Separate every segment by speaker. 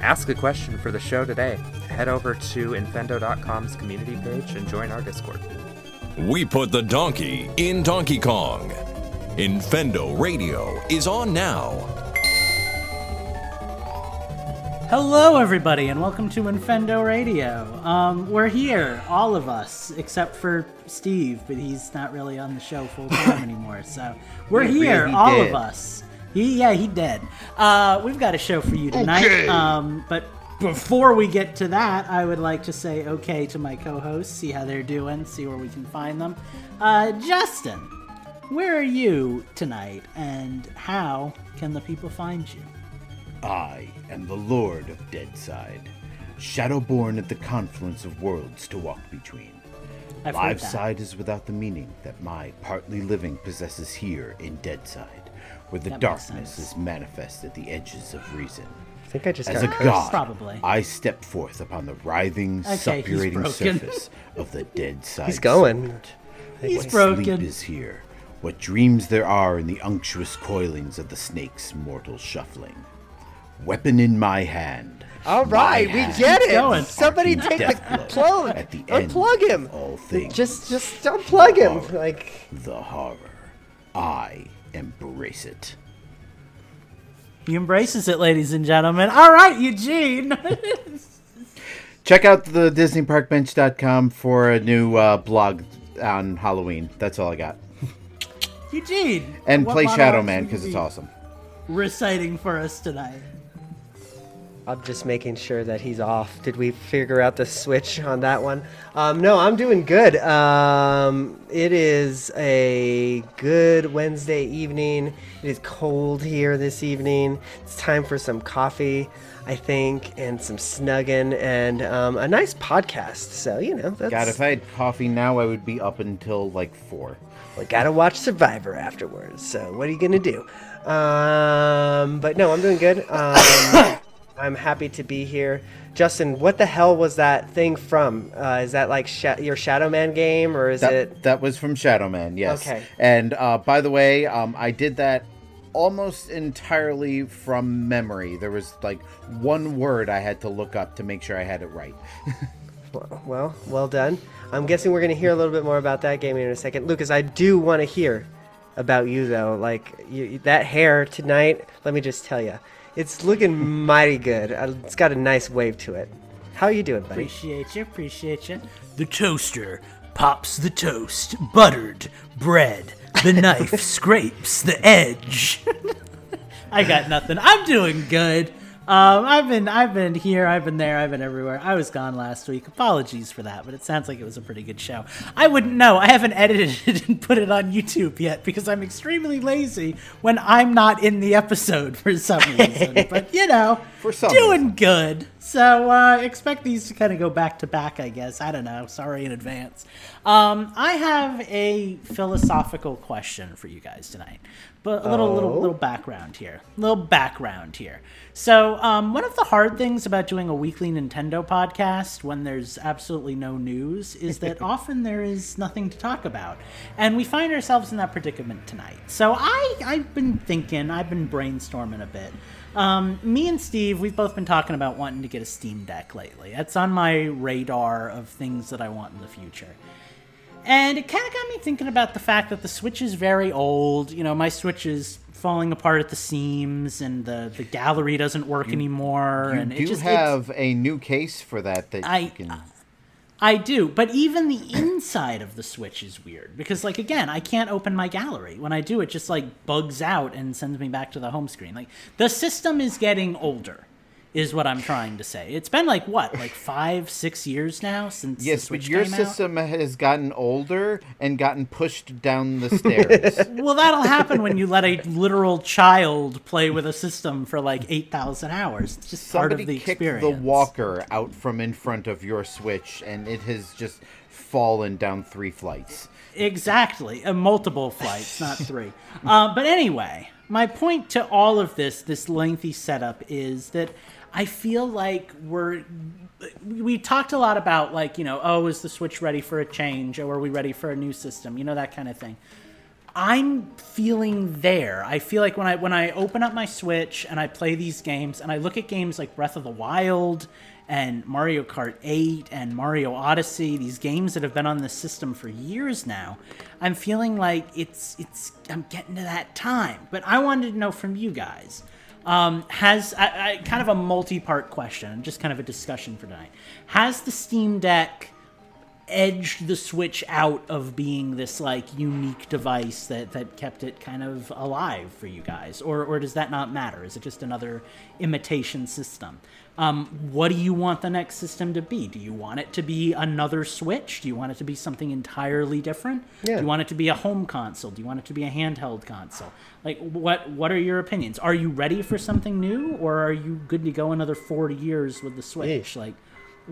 Speaker 1: Ask a question for the show today. Head over to Infendo.com's community page and join our Discord.
Speaker 2: We put the donkey in Donkey Kong. Infendo Radio is on now.
Speaker 3: Hello, everybody, and welcome to Infendo Radio. Um, we're here, all of us, except for Steve, but he's not really on the show full time anymore. So we're
Speaker 4: Yeah,
Speaker 3: here,
Speaker 4: he
Speaker 3: all
Speaker 4: did.
Speaker 3: of us. He, yeah, he did. Uh, we've got a show for you tonight.
Speaker 4: Okay.
Speaker 3: Um, but before we get to that, I would like to say okay to my co-hosts, see how they're doing, see where we can find them. Uh, Justin, where are you tonight, and how can the people find you?
Speaker 4: I am the Lord of Deadside, shadowborn at the confluence of worlds to walk between.
Speaker 3: I've heard
Speaker 4: Live
Speaker 3: that.
Speaker 4: side is without the meaning that my partly living possesses here in Deadside, where the
Speaker 3: That
Speaker 4: darkness is manifest at the edges of reason.
Speaker 5: I think I just
Speaker 4: As
Speaker 5: got
Speaker 4: a
Speaker 5: cursed.
Speaker 4: god,
Speaker 3: Probably.
Speaker 4: I step forth upon the writhing,
Speaker 3: Okay,
Speaker 4: suppurating surface of the dead side.
Speaker 5: He's going.
Speaker 4: sword.
Speaker 3: He's
Speaker 4: what
Speaker 3: broken.
Speaker 4: sleep is here, what dreams there are in the unctuous coilings of the snake's mortal shuffling. Weapon in my hand.
Speaker 5: All right, we get it.
Speaker 3: going.
Speaker 5: Somebody take the
Speaker 4: blow
Speaker 5: plug.
Speaker 4: at the end
Speaker 5: Unplug him.
Speaker 4: of all things.
Speaker 5: Just, just unplug him. Like,
Speaker 4: the horror. I embrace it.
Speaker 3: He embraces it, ladies and gentlemen. All right, Eugene.
Speaker 4: Check out the DisneyParkBench.com for a new uh, blog on Halloween. That's all I got.
Speaker 3: Eugene.
Speaker 4: And play Shadow Man because it's awesome.
Speaker 3: Reciting for us tonight.
Speaker 5: I'm just making sure that he's off. Did we figure out the switch on that one? Um, no, I'm doing good. Um, it is a good Wednesday evening. It is cold here this evening. It's time for some coffee, I think, and some snugging and um, a nice podcast. So you know, that's
Speaker 4: God, if I had coffee now, I would be up until like four.
Speaker 5: We gotta watch Survivor afterwards. So what are you gonna do? Um, but no, I'm doing good. I'm happy to be here. Justin, what the hell was that thing from? Uh, is that like sha- your Shadow Man game, or is
Speaker 4: That,
Speaker 5: it?
Speaker 4: that was from Shadow Man, yes.
Speaker 5: Okay.
Speaker 4: And uh, by the way, um, I did that almost entirely from memory. There was like one word I had to look up to make sure I had it right.
Speaker 5: Well, well done. I'm guessing we're gonna hear a little bit more about that game in a second. Lucas, I do want to hear about you though. Like you, that hair tonight. Let me just tell you, it's looking mighty good. Uh, It's got a nice wave to it. How are you doing, buddy?
Speaker 3: Appreciate you, appreciate you. The toaster pops the toast, buttered bread. The knife scrapes the edge. I got nothing. I'm doing good. Um, I've been, I've been here, I've been there, I've been everywhere. I was gone last week. Apologies for that, but it sounds like it was a pretty good show. I wouldn't know. I haven't edited it and put it on YouTube yet because I'm extremely lazy when I'm not in the episode for some reason. but you know,
Speaker 4: For some
Speaker 3: doing good. So uh, expect these to kind of go back to back, I guess. I don't know. Sorry in advance. Um, I have a philosophical question for you guys tonight, but a little little little background here. Little background here. So um, one of the hard things about doing a weekly Nintendo podcast when there's absolutely no news is that often there is nothing to talk about, and we find ourselves in that predicament tonight. So I I've been thinking, I've been brainstorming a bit. Um, me and Steve, we've both been talking about wanting to get a Steam Deck lately. That's on my radar of things that I want in the future. And it kind of got me thinking about the fact that the Switch is very old. You know, my Switch is falling apart at the seams, and the, the gallery doesn't work anymore.
Speaker 4: You
Speaker 3: and
Speaker 4: do
Speaker 3: it just,
Speaker 4: have a new case for that that
Speaker 3: I-
Speaker 4: you can.
Speaker 3: I do, but even the inside of the Switch is weird because, like, again, I can't open my gallery. When I do, it just like bugs out and sends me back to the home screen. Like, the system is getting older, is what I'm trying to say. It's been like what, like five, six years now since
Speaker 4: Yes, but your
Speaker 3: came out?
Speaker 4: system has gotten older and gotten pushed down the stairs.
Speaker 3: Well, that'll happen when you let a literal child play with a system for like eight thousand hours. It's just part of the
Speaker 4: kicked
Speaker 3: experience.
Speaker 4: the walker out from in front of your Switch, and it has just fallen down three flights.
Speaker 3: Exactly, uh, multiple flights, not three. uh, but anyway, my point to all of this, this lengthy setup, is that I feel like we're we talked a lot about like you know oh is the switch ready for a change or are we ready for a new system you know that kind of thing I'm feeling there. I feel like when I when I open up my Switch and I play these games and I look at games like Breath of the Wild and Mario Kart 8 and Mario Odyssey, these games that have been on the system for years now, I'm feeling like it's it's I'm getting to that time. But I wanted to know from you guys. Um, has I, I, kind of a multi-part question, just kind of a discussion for tonight. Has the Steam Deck edged the Switch out of being this like unique device that that kept it kind of alive for you guys, or or does that not matter? Is it just another imitation system? Um, what do you want the next system to be? Do you want it to be another Switch? Do you want it to be something entirely different?
Speaker 5: Yeah.
Speaker 3: Do you want it to be a home console? Do you want it to be a handheld console? Like, what what are your opinions? Are you ready for something new, or are you good to go another forty years with the Switch?
Speaker 5: Yeesh.
Speaker 3: Like,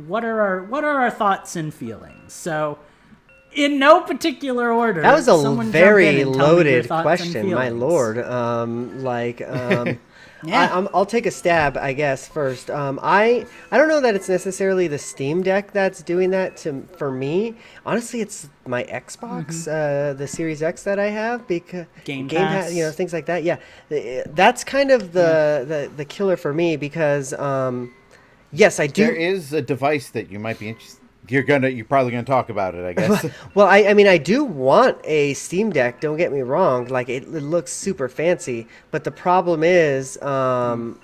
Speaker 3: what are our what are our thoughts and feelings? So, in no particular order.
Speaker 5: That was a
Speaker 3: someone jump in
Speaker 5: very
Speaker 3: and tell me your
Speaker 5: loaded question, my lord. Um, like, um,
Speaker 3: Yeah.
Speaker 5: I, I'm, I'll take a stab, I guess. First, um, I I don't know that it's necessarily the Steam Deck that's doing that to for me. Honestly, it's my Xbox, uh, the Series X that I have because
Speaker 3: Mm-hmm. Game
Speaker 5: Ha- you know, things like that. Yeah, that's kind of the the, the killer for me because. Um, Yes, I do.
Speaker 4: There is a device that you might be interested. You're gonna. You're probably gonna talk about it. I guess.
Speaker 5: Well, I, I mean, I do want a Steam Deck. Don't get me wrong. Like it, it looks super fancy, but the problem is, um,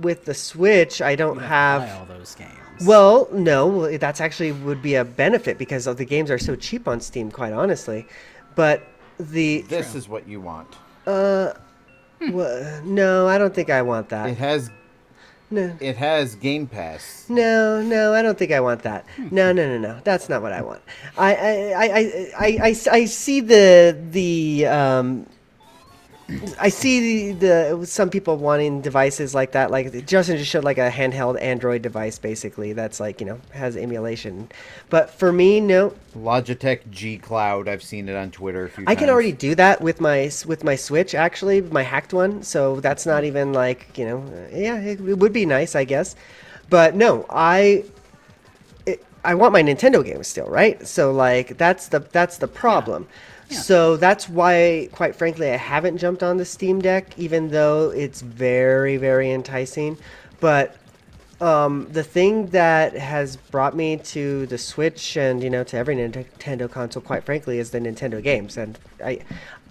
Speaker 5: with the Switch, I don't
Speaker 3: Play
Speaker 5: have.
Speaker 3: all those games.
Speaker 5: Well, no, that's actually would be a benefit because the games are so cheap on Steam. Quite honestly, but the
Speaker 4: this is what you want.
Speaker 5: wha- no, I don't think I want that.
Speaker 4: It has.
Speaker 5: No.
Speaker 4: It has Game Pass.
Speaker 5: No, no, I don't think I want that. No, no, no, no. That's not what I want. I, I, I, I, I, I, I see the the um. I see the, the some people wanting devices like that. Like Justin just showed like a handheld Android device, basically. That's like you know has emulation. But for me, no.
Speaker 4: Logitech G Cloud. I've seen it on Twitter a few
Speaker 5: I can already do that with my with my Switch actually, my hacked one. So that's not even like you know, yeah, it, it would be nice, I guess. But no, I it, I want my Nintendo games still, right? So like that's the that's the problem. So that's why, quite frankly, I haven't jumped on the Steam Deck, even though it's very very enticing. But um, the thing that has brought me to the Switch and you know to every Nintendo console, quite frankly, is the Nintendo games. And I,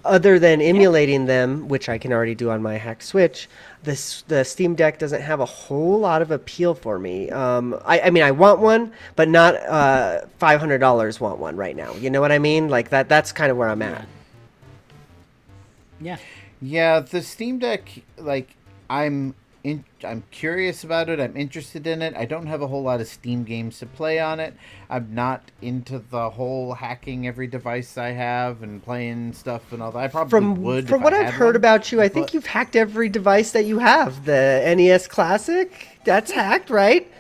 Speaker 5: other than emulating them, which I can already do on my hacked Switch, this the Steam Deck doesn't have a whole lot of appeal for me. Um, I, I mean, I want one, but not uh, five hundred dollars. Want one right now? You know what I mean? Like that. That's kind of where I'm at.
Speaker 3: yeah.
Speaker 4: Yeah, the Steam Deck, like I'm in, I'm curious about it. I'm interested in it. I don't have a whole lot of Steam games to play on it. I'm not into the whole hacking every device I have and playing stuff and all that. I probably
Speaker 5: From
Speaker 4: would.
Speaker 5: from what
Speaker 4: I
Speaker 5: I've heard
Speaker 4: one,
Speaker 5: about you, I think you've hacked every device that you have. The NES Classic, that's hacked, right?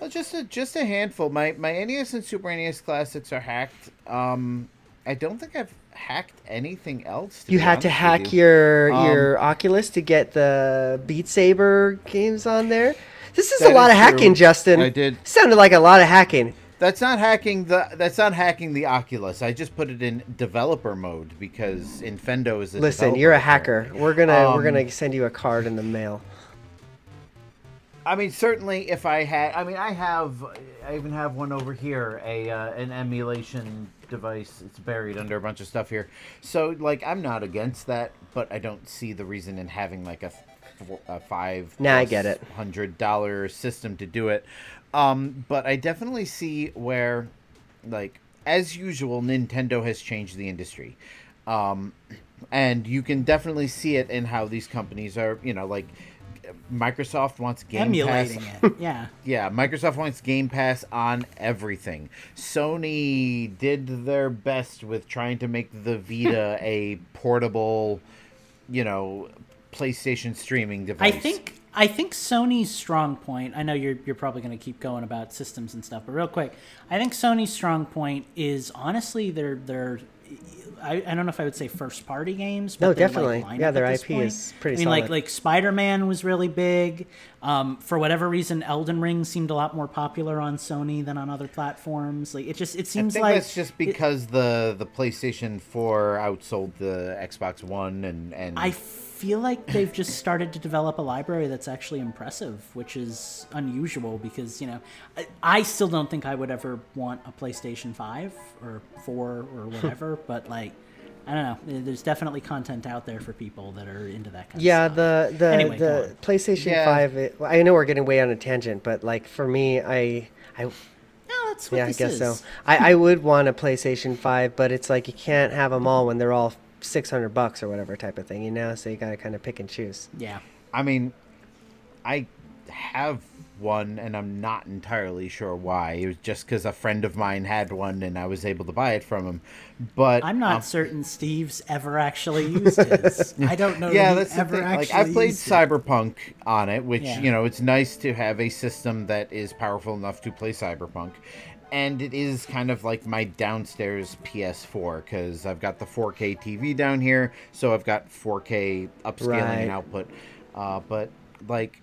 Speaker 4: Well, just a just a handful. My my NES and Super NES classics are hacked. Um, I don't think I've hacked anything else.
Speaker 5: You had to hack
Speaker 4: you.
Speaker 5: your
Speaker 4: Um,
Speaker 5: your Oculus to get the Beat Saber games on there. This is a lot
Speaker 4: is
Speaker 5: of hacking,
Speaker 4: true.
Speaker 5: Justin.
Speaker 4: I did.
Speaker 5: Sounded like a lot of hacking.
Speaker 4: That's not hacking the. That's not hacking the Oculus. I just put it in developer mode because Infendo is a.
Speaker 5: Listen, you're a hacker. We're gonna we're
Speaker 4: Um,
Speaker 5: gonna send you a card in the mail.
Speaker 4: I mean, certainly, if I had, I mean, I have, I even have one over here, a uh, an emulation device. It's buried under a bunch of stuff here. So, like, I'm not against that, but I don't see the reason in having like a five.
Speaker 5: Nah, I get it.
Speaker 4: Hundred dollar system to do it. Um, but I definitely see where, like, as usual, Nintendo has changed the industry. Um, and you can definitely see it in how these companies are, you know, like Microsoft wants Game
Speaker 3: Emulating
Speaker 4: Pass.
Speaker 3: it. Yeah.
Speaker 4: Yeah, Microsoft wants Game Pass on everything. Sony did their best with trying to make the Vita a portable, you know, PlayStation streaming device.
Speaker 3: I think I think Sony's strong point. I know you're you're probably going to keep going about systems and stuff, but real quick, I think Sony's strong point is honestly their their. I, I don't know if I would say first party games, but
Speaker 5: No,
Speaker 3: their,
Speaker 5: definitely.
Speaker 3: Like, lineup
Speaker 5: Yeah, their IP
Speaker 3: point.
Speaker 5: is pretty
Speaker 3: I mean, like
Speaker 5: solid.
Speaker 3: like Spider Man was really big. Um, for whatever reason, Elden Ring seemed a lot more popular on Sony than on other platforms. Like it just it
Speaker 4: I
Speaker 3: seems
Speaker 4: think
Speaker 3: like
Speaker 4: that's just because the the PlayStation 4 outsold the Xbox One, and and
Speaker 3: I feel like they've just started to develop a library that's actually impressive, which is unusual because, you know, I, I still don't think I would ever want a PlayStation 5 or 4 or whatever, but like, I don't know. There's definitely content out there for people that are into that kind
Speaker 5: Yeah,
Speaker 3: of stuff.
Speaker 5: Yeah, the the
Speaker 3: Anyway,
Speaker 5: the. PlayStation
Speaker 4: Yeah.
Speaker 5: Five. It, I know we're getting way on a tangent, but like for me, I I
Speaker 3: No, that's what
Speaker 5: yeah, I guess
Speaker 3: is.
Speaker 5: so. I I would want a PlayStation Five, but it's like you can't have them all when they're all six hundred bucks or whatever type of thing, you know. So you gotta kind of pick and choose.
Speaker 3: Yeah.
Speaker 4: I mean, I have one, and I'm not entirely sure why. It was just because a friend of mine had one, and I was able to buy it from him. But
Speaker 3: I'm not
Speaker 4: um,
Speaker 3: certain Steve's ever actually used his. I don't know
Speaker 4: yeah, that's
Speaker 3: he
Speaker 4: the
Speaker 3: ever
Speaker 4: thing.
Speaker 3: actually
Speaker 4: Like I played
Speaker 3: used it.
Speaker 4: Cyberpunk on it, which
Speaker 3: Yeah.
Speaker 4: you know, it's nice to have a system that is powerful enough to play Cyberpunk. And it is kind of like my downstairs PS4 because I've got the 4K TV down here, so I've got 4K upscaling
Speaker 5: Right.
Speaker 4: and output. Uh, but like,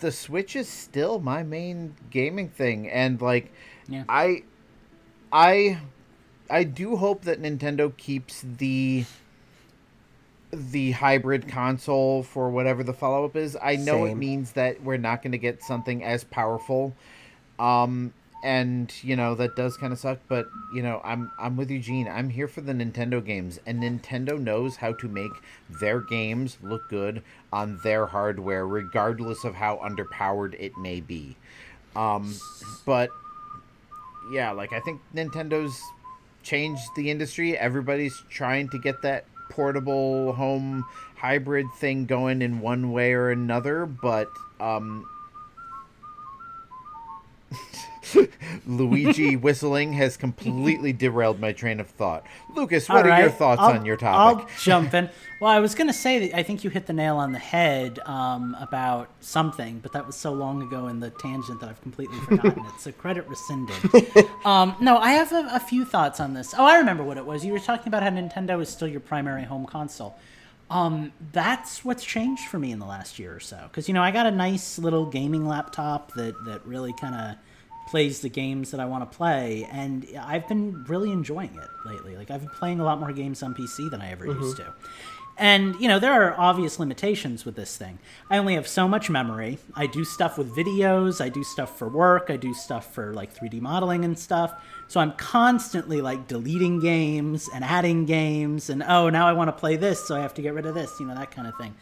Speaker 4: the Switch is still my main gaming thing, and like,
Speaker 3: Yeah.
Speaker 4: I, I, I do hope that Nintendo keeps the the hybrid console for whatever the follow up is. I know it means that we're not going to get something as powerful. Um and you know that does kind of suck, but you know I'm I'm with Eugene. I'm here for the Nintendo games, and Nintendo knows how to make their games look good on their hardware, regardless of how underpowered it may be. Um, but yeah, like I think Nintendo's changed the industry. Everybody's trying to get that portable home hybrid thing going in one way or another, but um Luigi whistling has completely derailed my train of thought. Lucas, what
Speaker 3: All
Speaker 4: are your thoughts
Speaker 3: I'll-
Speaker 4: on your topic?
Speaker 3: I'll jump in. Well, I was going to say that I think you hit the nail on the head um, about something, but that was so long ago in the tangent that I've completely forgotten it. So credit rescinded. um, no, I have a, a few thoughts on this. Oh, I remember what it was. You were talking about how Nintendo is still your primary home console. Um, that's what's changed for me in the last year or so. Because you know, I got a nice little gaming laptop that that really kind of plays the games that I want to play, and I've been really enjoying it lately. Like I've been playing a lot more games on PC than I ever used mm-hmm. to. And you know, there are obvious limitations with this thing. I only have so much memory. I do stuff with videos, I do stuff for work, I do stuff for like 3D modeling and stuff. So I'm constantly like deleting games and adding games and oh, now I want to play this, so I have to get rid of this, you know, that kind of thing.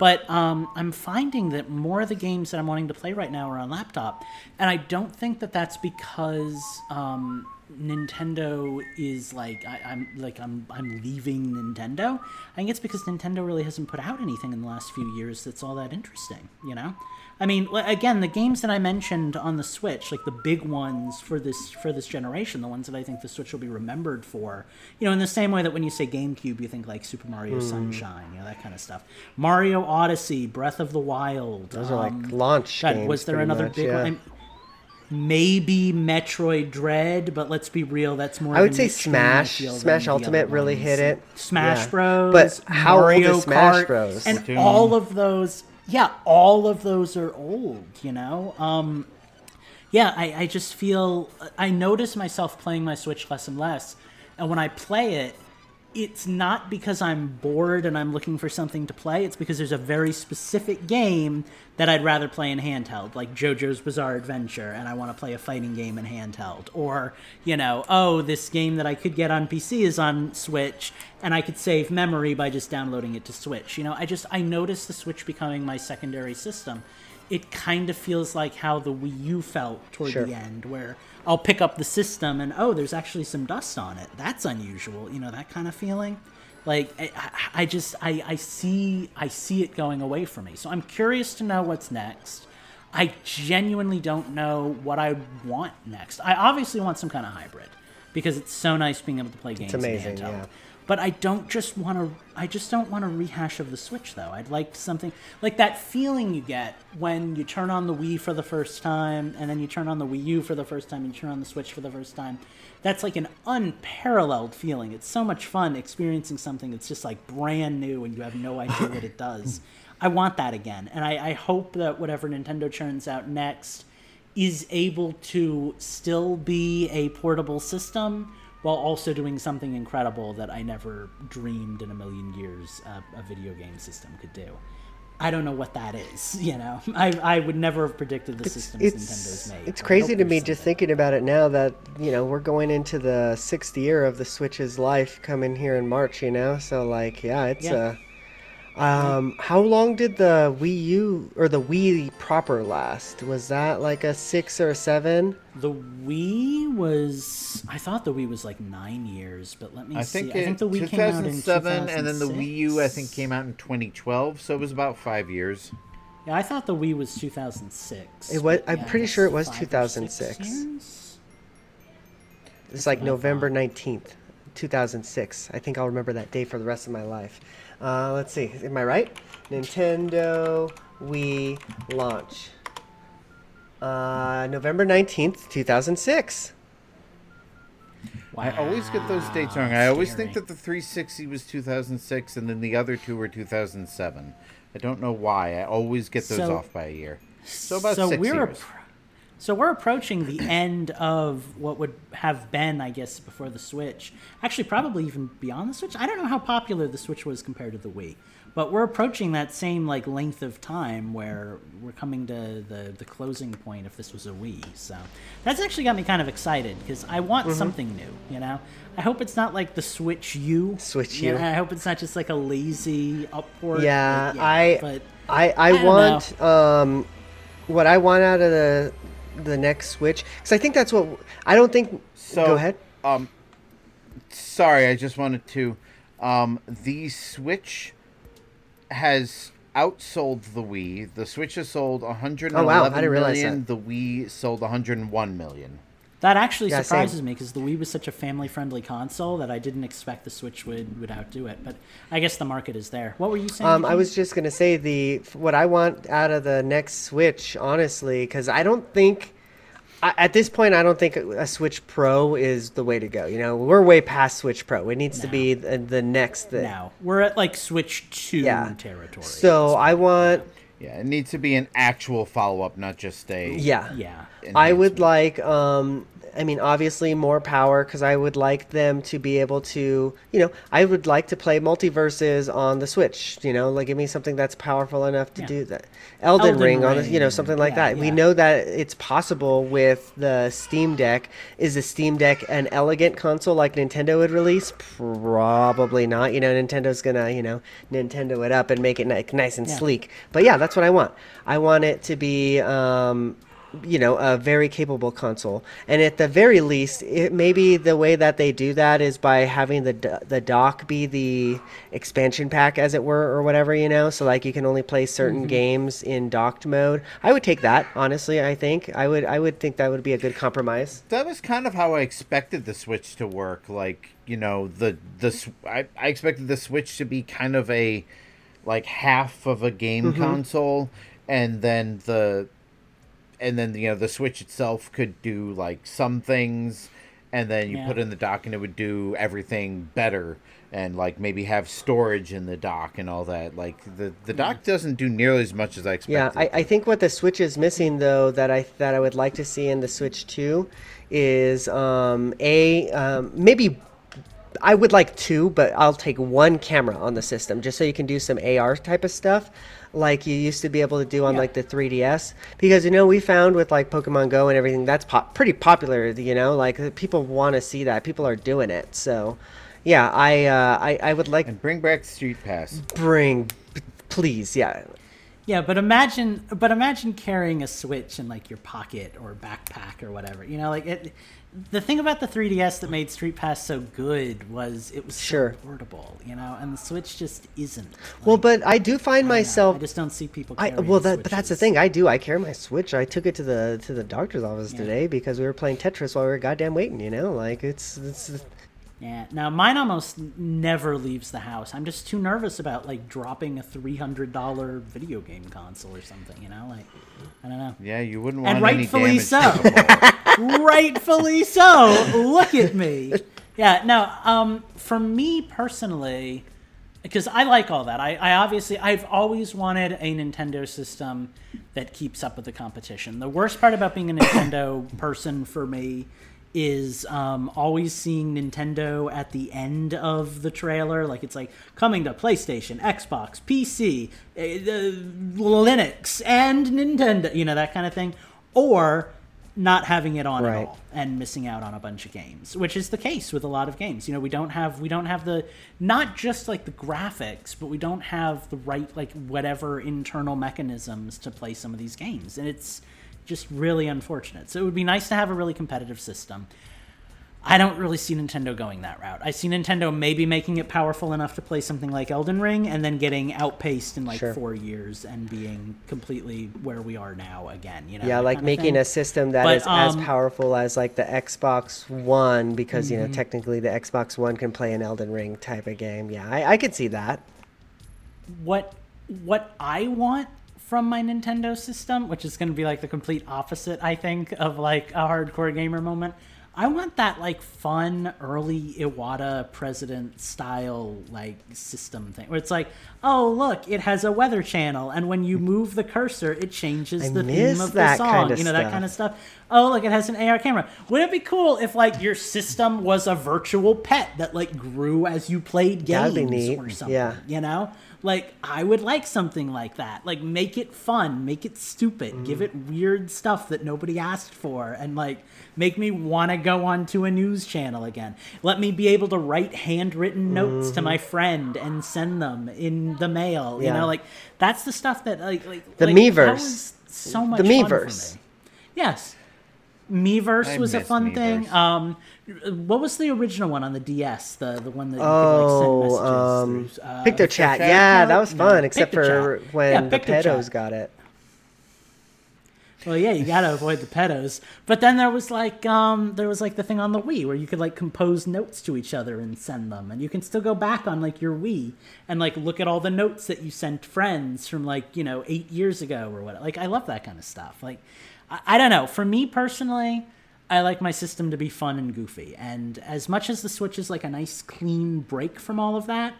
Speaker 3: But um, I'm finding that more of the games that I'm wanting to play right now are on laptop, and I don't think that that's because um, Nintendo is like I, I'm like I'm I'm leaving Nintendo. I think it's because Nintendo really hasn't put out anything in the last few years that's all that interesting. You know, I mean, again, the games that I mentioned on the Switch, like the big ones for this for this generation, the ones that I think the Switch will be remembered for. You know, in the same way that when you say GameCube, you think like Super Mario Sunshine, you know that kind of stuff. Mario Odyssey, Breath of the Wild.
Speaker 5: Those are like
Speaker 3: um,
Speaker 5: launch
Speaker 3: God,
Speaker 5: games.
Speaker 3: was there another
Speaker 5: much,
Speaker 3: big
Speaker 5: yeah.
Speaker 3: one? I'm- Maybe Metroid Dread, but let's be real, that's more.
Speaker 5: I would say
Speaker 3: niche game, I
Speaker 5: Smash. Smash Ultimate really hit it.
Speaker 3: Smash
Speaker 5: Yeah.
Speaker 3: Bros.
Speaker 5: But how old
Speaker 3: Mario
Speaker 5: is Smash
Speaker 3: Kart,
Speaker 5: Bros?
Speaker 3: And
Speaker 4: Splatoon.
Speaker 3: all of those, yeah, all of those are old. You know, um, yeah, I, I just feel I notice myself playing my Switch less and less, and when I play it, it's not because I'm bored and I'm looking for something to play. It's because there's a very specific game that I'd rather play in handheld, like JoJo's Bizarre Adventure, and I want to play a fighting game in handheld. Or, you know, oh, this game that I could get on PC is on Switch, and I could save memory by just downloading it to Switch. You know, I just, I noticed the Switch becoming my secondary system. It kind of feels like how the Wii U felt toward
Speaker 5: Sure.
Speaker 3: the end, where I'll pick up the system and oh, there's actually some dust on it. That's unusual, you know that kind of feeling. Like I, I I just I, I see I see it going away from me. So I'm curious to know what's next. I genuinely don't know what I want next. I obviously want some kind of hybrid because it's so nice being able to play games. in
Speaker 5: amazing, yeah.
Speaker 3: But I don't just want to. I just don't want a rehash of the Switch, though. I'd like something like that feeling you get when you turn on the Wii for the first time, and then you turn on the Wii U for the first time, and you turn on the Switch for the first time. That's like an unparalleled feeling. It's so much fun experiencing something that's just like brand new, and you have no idea what it does. I want that again, and I, I hope that whatever Nintendo churns out next is able to still be a portable system while also doing something incredible that I never dreamed in a million years uh, a video game system could do. I don't know what that is. You know, I, I would never have predicted the systems Nintendo's made.
Speaker 5: It's crazy to me
Speaker 3: something.
Speaker 5: just thinking about it now that you know we're going into the sixth year of the Switch's life coming here in March. You know, so like yeah, it's
Speaker 3: Yeah.
Speaker 5: uh Um, how long did the Wii U or the Wii proper last? Was that like a six or a seven?
Speaker 3: The Wii was. I thought the Wii was like nine years, but let me
Speaker 4: I
Speaker 3: see.
Speaker 4: think,
Speaker 3: I think the Wii came out in
Speaker 4: 2007, and then the Wii U I think came out in 2012, so it was about five years.
Speaker 3: Yeah, I thought the Wii was 2006.
Speaker 5: It was- I'm
Speaker 3: yeah,
Speaker 5: pretty sure it was
Speaker 3: five or six
Speaker 5: 2006. It's like November nineteenth, two thousand six. I think I'll remember that day for the rest of my life. Uh, let's see. Am I right? Nintendo Wii launch. Uh, November nineteenth, two thousand six.
Speaker 4: I always get those dates wrong. I always think that the 360 was 2006, and then the other two were 2007. I don't know why. I always get those
Speaker 3: So-
Speaker 4: off by a year. So about
Speaker 3: so
Speaker 4: 6
Speaker 3: we're
Speaker 4: years.
Speaker 3: appro- so we're approaching the end of what would have been, I guess, before the Switch. Actually, probably even beyond the Switch. I don't know how popular the Switch was compared to the Wii, but we're approaching that same like length of time where we're coming to the the closing point if this was a Wii. So that's actually got me kind of excited because I want
Speaker 5: Mm-hmm.
Speaker 3: something new. You know, I hope it's not like the Switch U.
Speaker 5: Switch
Speaker 3: You know, I hope it's not just like a lazy upward.
Speaker 5: Yeah,
Speaker 3: but
Speaker 5: I,
Speaker 3: But
Speaker 5: I, I,
Speaker 3: don't
Speaker 5: want um, what I want out of the the next Switch because I think that's what I don't think.
Speaker 4: So,
Speaker 5: go ahead.
Speaker 4: Um, sorry, I just wanted to. Um, the Switch has outsold the Wii. The Switch has sold 111
Speaker 5: Oh, wow, I didn't realize
Speaker 4: million. The Wii sold 101 million.
Speaker 3: That actually
Speaker 5: Yeah, same.
Speaker 3: surprises me because the Wii was such a family-friendly console that I didn't expect the Switch would, would outdo it. But I guess the market is there. What were you saying?
Speaker 5: Um, I was just gonna say the what I want out of the next Switch, honestly, because I don't think at this point I don't think a Switch Pro is the way to go. You know, we're way past Switch Pro. It needs to be the, the next thing.
Speaker 3: now we're at like Switch Two
Speaker 5: Yeah.
Speaker 3: territory.
Speaker 5: So I want,
Speaker 4: Yeah, it needs to be an actual follow up, not just a.
Speaker 5: yeah,
Speaker 3: yeah,
Speaker 5: I would like, um, I mean, obviously more power because I would like them to be able to, you know, I would like to play MultiVersus on the Switch. You know, like give me something that's powerful enough to
Speaker 3: Yeah.
Speaker 5: do that. Elden,
Speaker 3: Elden
Speaker 5: Ring, on the, you know, something like
Speaker 3: yeah,
Speaker 5: that. We know that it's possible with the Steam Deck. Is the Steam Deck an elegant console like Nintendo would release? Probably not. You know, Nintendo's gonna, you know, Nintendo it up and make it ni- nice and
Speaker 3: Yeah.
Speaker 5: sleek. But yeah, that's what I want. I want it to be. Um, you know, a very capable console. And at the very least, it maybe the way that they do that is by having the the dock be the expansion pack, as it were, or whatever. You know, so like you can only play certain games in docked mode. I would take that honestly. I think I would. I would think that would be a good compromise.
Speaker 4: That was kind of how I expected the Switch to work. Like, you know, the the I expected the Switch to be kind of a like half of a game
Speaker 5: Mm-hmm.
Speaker 4: console, and then the and then you know the Switch itself could do like some things, and then you
Speaker 3: Yeah.
Speaker 4: put in the dock and it would do everything better, and like maybe have storage in the dock and all that. Like the the dock doesn't do nearly as much as I expected.
Speaker 5: Yeah, I, I think what the Switch is missing though that I that I would like to see in the Switch 2 is um, a um, maybe I would like two, but I'll take one camera on the system just so you can do some AR type of stuff like you used to be able to do on
Speaker 3: Yeah.
Speaker 5: like the 3DS because you know we found with like Pokemon Go and everything that's pop- pretty popular, you know, like people want to see that. People are doing it. So yeah, I uh, I I would like
Speaker 4: and bring back Street Pass.
Speaker 5: bring please, yeah.
Speaker 3: Yeah. But imagine, but imagine carrying a Switch in like your pocket or backpack or whatever. You know, like it. The thing about the 3DS that made Street Pass so good was it was so
Speaker 5: Sure.
Speaker 3: portable, you know, and the Switch just isn't.
Speaker 5: Well, but I do find
Speaker 3: I don't know,
Speaker 5: myself
Speaker 3: I just don't see people.
Speaker 5: I well that but that's the thing I do I carry my Switch I took it to the to the doctor's office
Speaker 3: Yeah.
Speaker 5: today because we were playing Tetris while we were goddamn waiting you know like it's it's
Speaker 3: Yeah. Now mine almost never leaves the house. I'm just too nervous about like dropping a three hundred dollar video game console or something. You know, like I don't know.
Speaker 4: Yeah, you wouldn't want
Speaker 3: And rightfully so.
Speaker 4: to the board.
Speaker 3: Rightfully so. Look at me. Yeah. No. Um. For me personally, because I like all that. I, I obviously I've always wanted a Nintendo system that keeps up with the competition. The worst part about being a Nintendo person for me is um, always seeing Nintendo at the end of the trailer. Like it's like coming to PlayStation, Xbox, PC, uh, Linux, and Nintendo. You know that kind of thing, or not having it on at all and missing out on a bunch of games, which is the case with a lot of games. You know, we don't have we don't have the not just like the graphics, but we don't have the right like whatever internal mechanisms to play some of these games, and it's just really unfortunate. So it would be nice to have a really competitive system. I don't really see Nintendo going that route. I see Nintendo maybe making it powerful enough to play something like Elden Ring and then getting outpaced in like
Speaker 5: Sure.
Speaker 3: four years and being completely where we are now again. You know,
Speaker 5: Yeah, like making a system that
Speaker 3: But,
Speaker 5: is as
Speaker 3: um,
Speaker 5: powerful as like the Xbox One, because you
Speaker 3: Mm-hmm.
Speaker 5: know technically the Xbox One can play an Elden Ring type of game. Yeah, I, I could see that.
Speaker 3: what what I want from my Nintendo system, which is going to be like the complete opposite, I think, of like a hardcore gamer moment. I want that like fun early Iwata president style like system thing where it's like, oh look, it has a weather channel, and when you move the cursor, it changes
Speaker 5: I
Speaker 3: the theme of the song.
Speaker 5: kinda
Speaker 3: you know that kind of stuff. Oh look, it has an AR camera. Wouldn't it be cool if like your system was a virtual pet that like grew as you played games
Speaker 5: That'd be neat.
Speaker 3: or something?
Speaker 5: Yeah.
Speaker 3: you know like i would like something like that like make it fun make it stupid give it weird stuff that nobody asked for and like make me want to go onto a news channel again let me be able to write handwritten notes to my friend and send them in the mail you know like that's the stuff that like like
Speaker 5: The
Speaker 3: like,
Speaker 5: Miiverse.
Speaker 3: that was so much
Speaker 5: The
Speaker 3: fun for
Speaker 5: Miiverse.
Speaker 3: me. yes Miiverse
Speaker 4: I
Speaker 3: was a
Speaker 4: miss
Speaker 3: fun thing. Um, what was the original one on the DS? The the one that you
Speaker 5: Oh,
Speaker 3: could like send
Speaker 5: um,
Speaker 3: messages through. Uh,
Speaker 5: Picto Chat.
Speaker 4: Chat?
Speaker 5: Yeah,
Speaker 3: No,
Speaker 5: that was
Speaker 3: no,
Speaker 5: fun, except for
Speaker 3: PictoChat.
Speaker 5: when
Speaker 3: Yeah,
Speaker 5: the
Speaker 3: PictoChat.
Speaker 5: pedos got it.
Speaker 3: Well, yeah, you gotta avoid the pedos. But then there was like um there was like the thing on the Wii where you could like compose notes to each other and send them, and you can still go back on like your Wii and like look at all the notes that you sent friends from like you know eight years ago or what. Like I love that kind of stuff. Like I, I don't know. For me personally, I like my system to be fun and goofy, and as much as the Switch is like a nice clean break from all of that.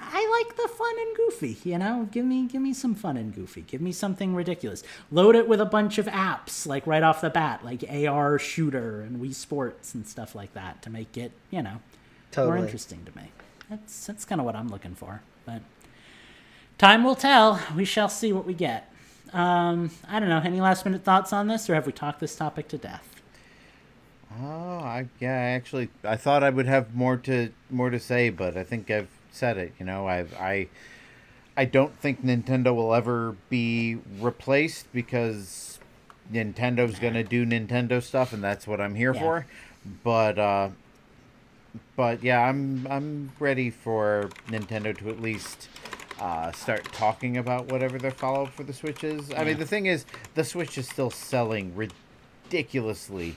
Speaker 3: I like the fun and goofy, you know. Give me give me some fun and goofy. Give me something ridiculous. Load it with a bunch of apps, like right off the bat, like AR shooter and Wii Sports and stuff like that, to make it, you know, more interesting to me. That's that's kind of what I'm looking for. But time will tell. We shall see what we get. Um, I don't know. Any last minute thoughts on this, or have we talked this topic to death?
Speaker 4: Oh, I yeah, I actually I thought I would have more to more to say, but I think I've said it. You know, I've I I don't think Nintendo will ever be replaced because Nintendo's gonna do Nintendo stuff, and that's what I'm here
Speaker 3: Yeah.
Speaker 4: for. But uh, but yeah, I'm I'm ready for Nintendo to at least. Uh, start talking about whatever their follow up for the Switch is. I
Speaker 3: Yeah.
Speaker 4: mean, the thing is, the Switch is still selling ridiculously,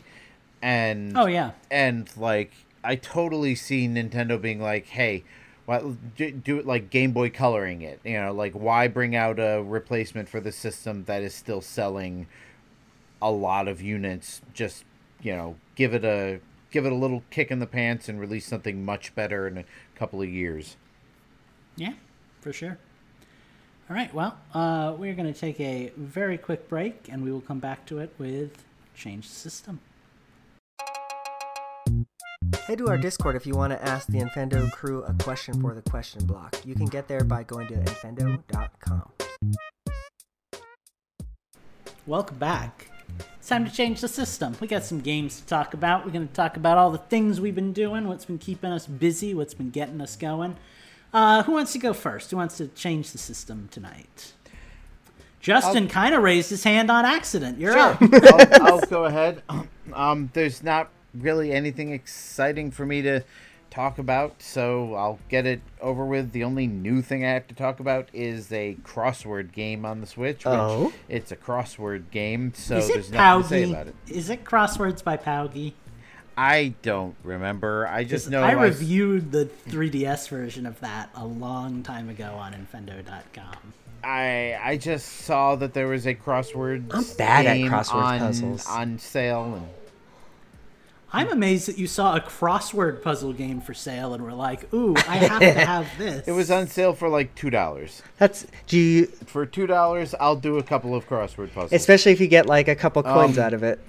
Speaker 4: and
Speaker 3: Oh yeah,
Speaker 4: and like I totally see Nintendo being like, "Hey, why do, do it like Game Boy coloring it? You know, like why bring out a replacement for the system that is still selling a lot of units? Just you know, give it a give it a little kick in the pants and release something much better in a couple of years."
Speaker 3: Yeah, for sure. All right, well, uh, we're going to take a very quick break and we will come back to it with Change System.
Speaker 5: Head to our Discord if you want to ask the Infendo crew a question for the question block. You can get there by going to infendo.com.
Speaker 3: Welcome back. It's time to change the system. We got some games to talk about. We're going to talk about all the things we've been doing, what's been keeping us busy, what's been getting us going. Uh, who wants to go first? Who wants to change the system tonight? Justin kind of raised his hand on accident. You're up.
Speaker 4: I'll, I'll go ahead. Um, there's not really anything exciting for me to talk about, so I'll get it over with. The only new thing I have to talk about is a crossword game on the Switch. Which
Speaker 5: Oh?
Speaker 4: It's a crossword game, so
Speaker 3: Is it
Speaker 4: there's nothing to say about it.
Speaker 3: Is it Crosswords by Paugy?
Speaker 4: I don't remember. I just know
Speaker 3: I reviewed the 3DS version of that a long time ago on Infendo.com.
Speaker 4: I I just saw that there was a crossword
Speaker 5: I'm bad at crossword
Speaker 4: on,
Speaker 5: puzzles.
Speaker 4: on sale and
Speaker 3: I'm amazed that you saw a crossword puzzle game for sale and were like, "Ooh, I have to have this."
Speaker 4: It was on sale for like two dollars.
Speaker 5: That's do you,
Speaker 4: For two dollars, I'll do a couple of crossword puzzles.
Speaker 5: especially if you get like a couple coins
Speaker 4: Um,
Speaker 5: out of it.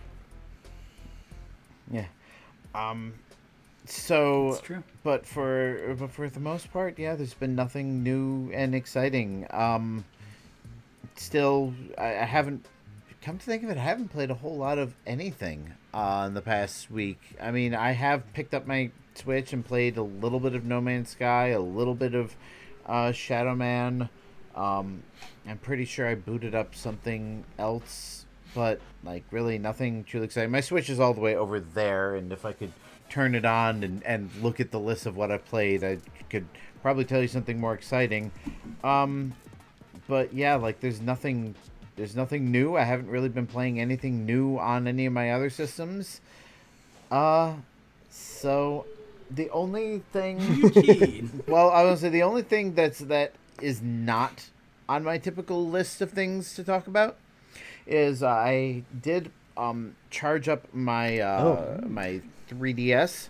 Speaker 4: yeah. Um. So.
Speaker 3: It's true.
Speaker 4: But for but for the most part, yeah, there's been nothing new and exciting. Um. Still, I, I haven't. Come to think of it, I haven't played a whole lot of anything uh, in the past week. I mean, I have picked up my Switch and played a little bit of No Man's Sky, a little bit of uh, Shadow Man. Um, I'm pretty sure I booted up something else, but like really nothing truly exciting. My Switch is all the way over there, and if I could turn it on and, and look at the list of what I've played, I could probably tell you something more exciting. Um, but yeah, like there's nothing there's nothing new. I haven't really been playing anything new on any of my other systems. Uh so the only thing
Speaker 3: Eugene.
Speaker 4: well, I was say the only thing that's that is not on my typical list of things to talk about is I did um charge up my uh my 3DS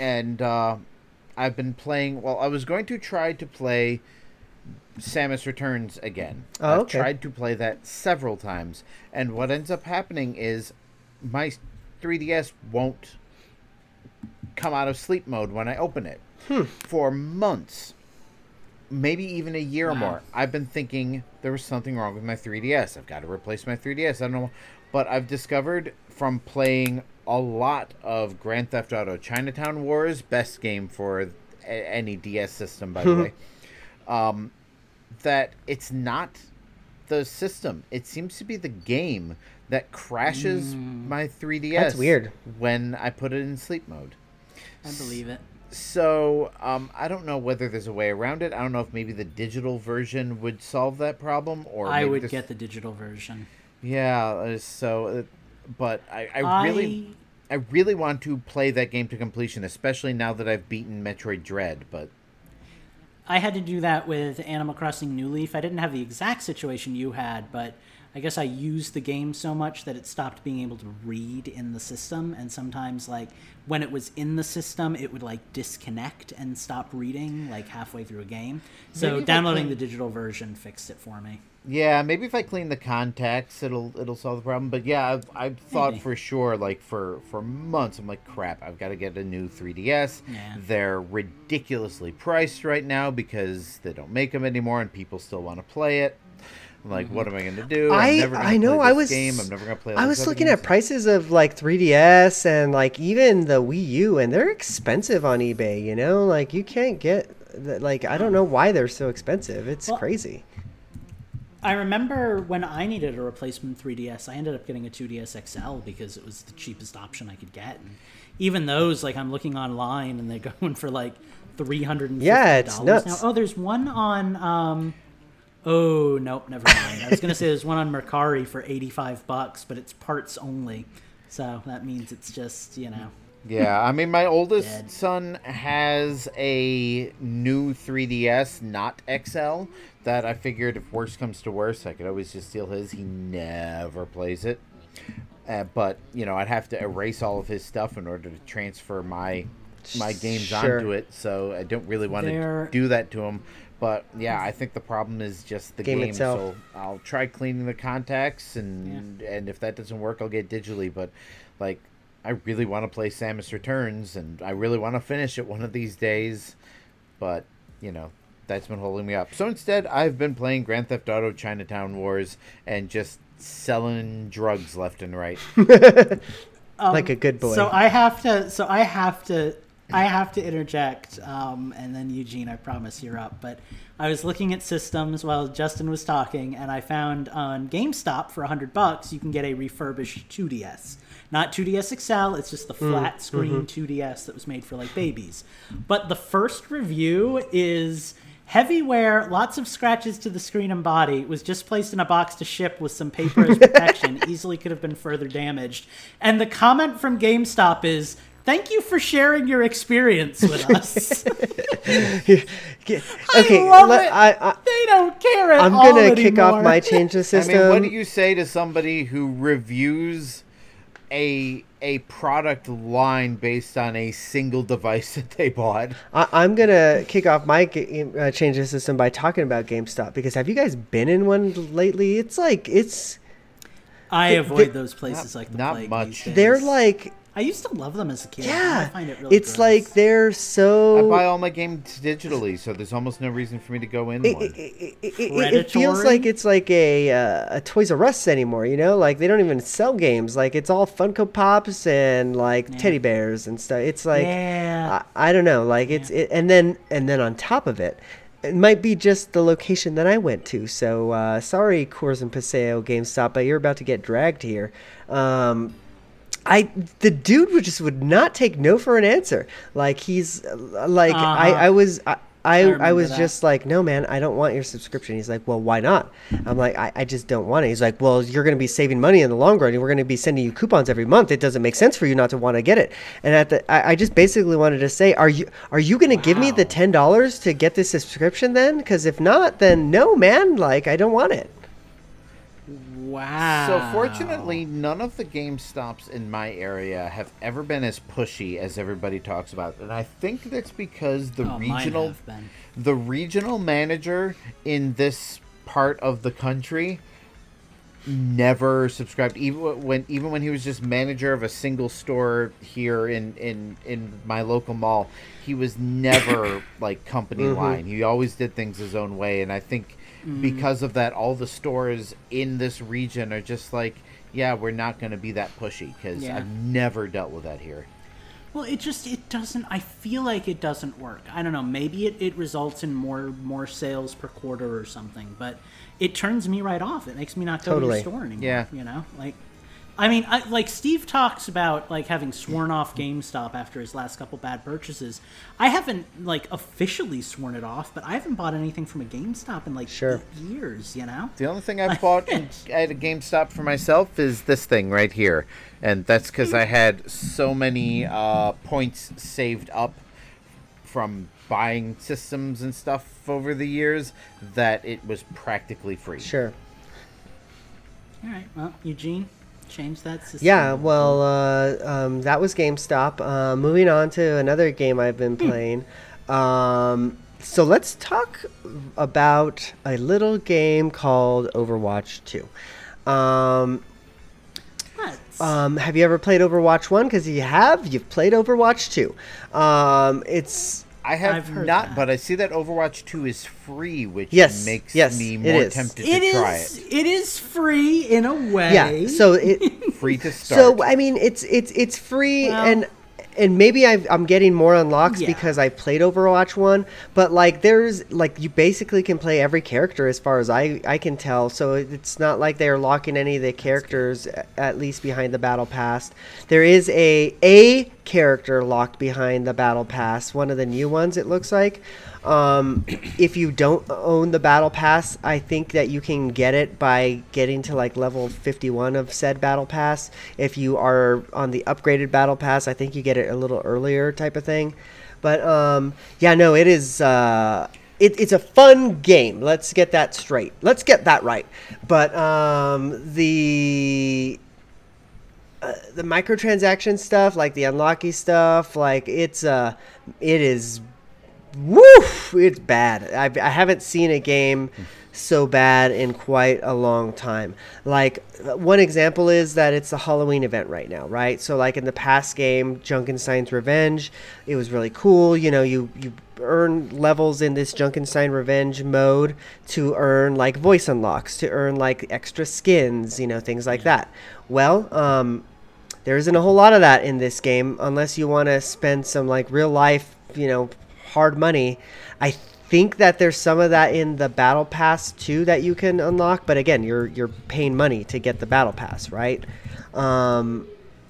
Speaker 4: and uh I've been playing well I was going to try to play Samus Returns again.
Speaker 5: Oh,
Speaker 4: I've tried to play that several times and what ends up happening is my 3DS won't come out of sleep mode when I open it. For months, maybe even a year or more, I've been thinking there was something wrong with my 3DS. I've got to replace my 3DS. I don't know. But I've discovered from playing a lot of Grand Theft Auto Chinatown Wars, best game for a- any DS system, by the way, um, that it's not the system. It seems to be the game that crashes my 3DS.
Speaker 5: That's weird.
Speaker 4: When I put it in sleep mode.
Speaker 3: I believe it.
Speaker 4: So um, I don't know whether there's a way around it. I don't know if maybe the digital version would solve that problem, or
Speaker 3: I would
Speaker 4: there's-
Speaker 3: get the digital version.
Speaker 4: Yeah. uh, So, uh, but I, I really, I really want to play that game to completion, especially now that I've beaten Metroid Dread. But
Speaker 3: I had to do that with Animal Crossing New Leaf. I didn't have the exact situation you had, but I guess I used the game so much that it stopped being able to read in the system. And sometimes, like, when it was in the system, it would, like, disconnect and stop reading, like, halfway through a game. So downloading the digital version fixed it for me.
Speaker 4: Yeah, maybe if I clean the contacts, it'll it'll solve the problem. But yeah, I've, I've thought
Speaker 3: Maybe.
Speaker 4: for sure, like for for months, I'm like, crap, I've got to get a new 3DS.
Speaker 3: Yeah.
Speaker 4: They're ridiculously priced right now because they don't make them anymore, and people still want to play it. I'm like, what am I going to do? I'm
Speaker 5: I
Speaker 4: never gonna
Speaker 5: I know
Speaker 4: play
Speaker 5: I was
Speaker 4: game. I'm never going to play. all
Speaker 5: I was looking
Speaker 4: games.
Speaker 5: at prices of like 3DS and like even the Wii U and they're expensive on eBay, you know? Like you can't get like I don't know why they're so expensive. It's
Speaker 3: Well,
Speaker 5: crazy.
Speaker 3: I remember when I needed a replacement 3DS, I ended up getting a 2DS XL because it was the cheapest option I could get. And even those, like I'm looking online and they're going for like three hundred and
Speaker 5: Yeah, it's
Speaker 3: now. Oh, there's one on. Um, oh nope, never mind. I was gonna say there's one on Mercari for 85 bucks, but it's parts only. So that means it's just you know.
Speaker 4: Yeah, I mean, my oldest
Speaker 3: Dead.
Speaker 4: son has a new 3DS, not XL, that I figured if worse comes to worse, I could always just steal his. He never plays it. Uh, but, you know, I'd have to erase all of his stuff in order to transfer my my games
Speaker 5: Sure.
Speaker 4: onto it, so I don't really want
Speaker 3: There-
Speaker 4: to do that to him. But yeah, I think the problem is just the
Speaker 5: Game
Speaker 4: game.
Speaker 5: itself.
Speaker 4: So I'll try cleaning the contacts, and and if that doesn't work, I'll get digitally. But like, I really want to play Samus Returns, and I really want to finish it one of these days. But you know, that's been holding me up. So instead, I've been playing Grand Theft Auto Chinatown Wars and just selling drugs left and right.
Speaker 5: like a good boy.
Speaker 3: Um, So I have to. So I have to. I have to interject, um, and then Eugene, I promise you're up. But I was looking at systems while Justin was talking, and I found on GameStop for hundred bucks you can get a refurbished 2DS, not 2DS XL. It's just the mm, flat mm-hmm. screen 2DS that was made for like babies. But the first review is heavy wear, lots of scratches to the screen and body. Was just placed in a box to ship with some paper as protection. Easily could have been further damaged. And the comment from GameStop is. Thank you for sharing your experience with us.
Speaker 5: okay,
Speaker 3: I love
Speaker 5: let-
Speaker 3: it.
Speaker 5: I, I
Speaker 3: they don't care at
Speaker 5: I'm
Speaker 3: all
Speaker 5: gonna kick off my change the
Speaker 4: I
Speaker 5: system.
Speaker 4: mean, what do you say to somebody who reviews a a product line based on a single device that they bought.
Speaker 5: I, I'm gonna kick off my ga- uh, change of system by talking about GameStop because have you guys been in one lately? It's like it's
Speaker 3: I
Speaker 5: They-
Speaker 3: avoid
Speaker 5: they-
Speaker 3: those places like the
Speaker 4: not
Speaker 3: plague
Speaker 4: much.
Speaker 3: these days.
Speaker 5: they're like
Speaker 3: I used to love them as a kid. Now I
Speaker 5: yeah,
Speaker 3: find it really
Speaker 5: it's
Speaker 3: gross.
Speaker 5: like they're so.
Speaker 4: I buy all my games digitally, so there's almost no reason for me to go in
Speaker 5: it,
Speaker 4: one.
Speaker 5: it, it, it, it, it feels like it's like a uh, a Toys R Us anymore, you know? Like they don't even sell games. Like it's all Funko Pops and like
Speaker 3: Yeah.
Speaker 5: teddy bears and stuff. It's like
Speaker 3: Yeah.
Speaker 5: I, I don't know. Like it's it, and then and then on top of it, it might be just the location that I went to. So uh, sorry, Coors and Paseo GameStop, but you're about to get dragged here. Um, I the dude would just would not take no for an answer. Like he's like I
Speaker 3: Uh-huh.
Speaker 5: I was I. I, I was
Speaker 3: that.
Speaker 5: just like, no, man, I don't want your subscription. He's like, well, why not? I'm like, I, I just don't want it. He's like, well, you're going to be saving money in the long run. and We're going to be sending you coupons every month. It doesn't make sense for you not to want to get it. And at the, I, I just basically wanted to say, are you are you going to give me the ten dollars to get this subscription then? Because if not, then no, man, like I don't want it.
Speaker 3: Wow.
Speaker 4: So fortunately, none of the GameStops in my area have ever been as pushy as everybody talks about, and I think that's because the
Speaker 3: Oh,
Speaker 4: regional the regional manager in this part of the country never subscribed. Even when even when he was just manager of a single store here in in in my local mall he was never like company mm-hmm. line he always did things his own way. And i think Mm. because of that all the stores in this region are just like yeah we're not going to be that pushy because
Speaker 3: Yeah.
Speaker 4: i've never dealt with that here
Speaker 3: Well, it just it doesn't. I feel like it doesn't work. I don't know. Maybe it, it results in more more sales per quarter or something, but it turns me right off. It makes me not go
Speaker 5: Totally.
Speaker 3: to the store anymore.
Speaker 4: Yeah.
Speaker 3: You know, like. I mean, I, like Steve talks about like having sworn off GameStop after his last couple bad purchases. I haven't like officially sworn it off, but I haven't bought anything from a GameStop in like
Speaker 5: Sure.
Speaker 3: eight years. You know,
Speaker 4: The only thing I've bought in, at a GameStop for myself is this thing right here, and that's because I had so many uh, points saved up from buying systems and stuff over the years that it was practically free.
Speaker 5: Sure.
Speaker 3: all right. Well, Eugene, change that system.
Speaker 5: Yeah, well, uh, um, that was GameStop. Uh, moving on to another game I've been playing. Um, so let's talk about a little game called Overwatch 2. Um, um, have you ever played Overwatch 1? Because you have, you've played Overwatch 2. Um, it's
Speaker 4: I have
Speaker 3: I've heard
Speaker 4: not,
Speaker 3: that.
Speaker 4: but I see that Overwatch 2 is free, which
Speaker 5: Yes,
Speaker 4: makes
Speaker 5: yes,
Speaker 4: me
Speaker 5: it
Speaker 4: more
Speaker 5: is.
Speaker 4: tempted
Speaker 3: It
Speaker 4: to try
Speaker 3: is.
Speaker 4: it.
Speaker 3: It is free in a way.
Speaker 5: yeah. So it
Speaker 4: Free to start.
Speaker 5: So I mean, it's it's it's free
Speaker 3: Well-
Speaker 5: and and maybe I've, I'm getting more unlocks
Speaker 3: Yeah.
Speaker 5: because I played Overwatch one. But like, there's like you basically can play every character as far as I I can tell. So it's not like they're locking any of the characters at least behind the battle pass. There is a a character locked behind the battle pass. One of the new ones it looks like. Um, if you don't own the battle pass, I think that you can get it by getting to like level 51 of said battle pass. If you are on the upgraded battle pass, I think you get it a little earlier type of thing. But um, yeah, no, it is. Uh, it, it's a fun game. Let's get that straight. Let's get that right. But um, the uh, the microtransaction stuff, like the unlocky stuff, like it's uh, it is woof! It's bad. I've, i haven't seen a game so bad in quite a long time. Like one example is that it's a halloween event right now right? So like in the past game junkenstein's revenge it was really cool. You know you you earn levels in this junkenstein revenge mode to earn like voice unlocks to earn like extra skins you know things like that. Well um there isn't a whole lot of that in this game unless you want to spend some like real life you know hard money. I think that there's some of that in the battle pass too that you can unlock. But again you're you're paying money to get the battle pass right? Um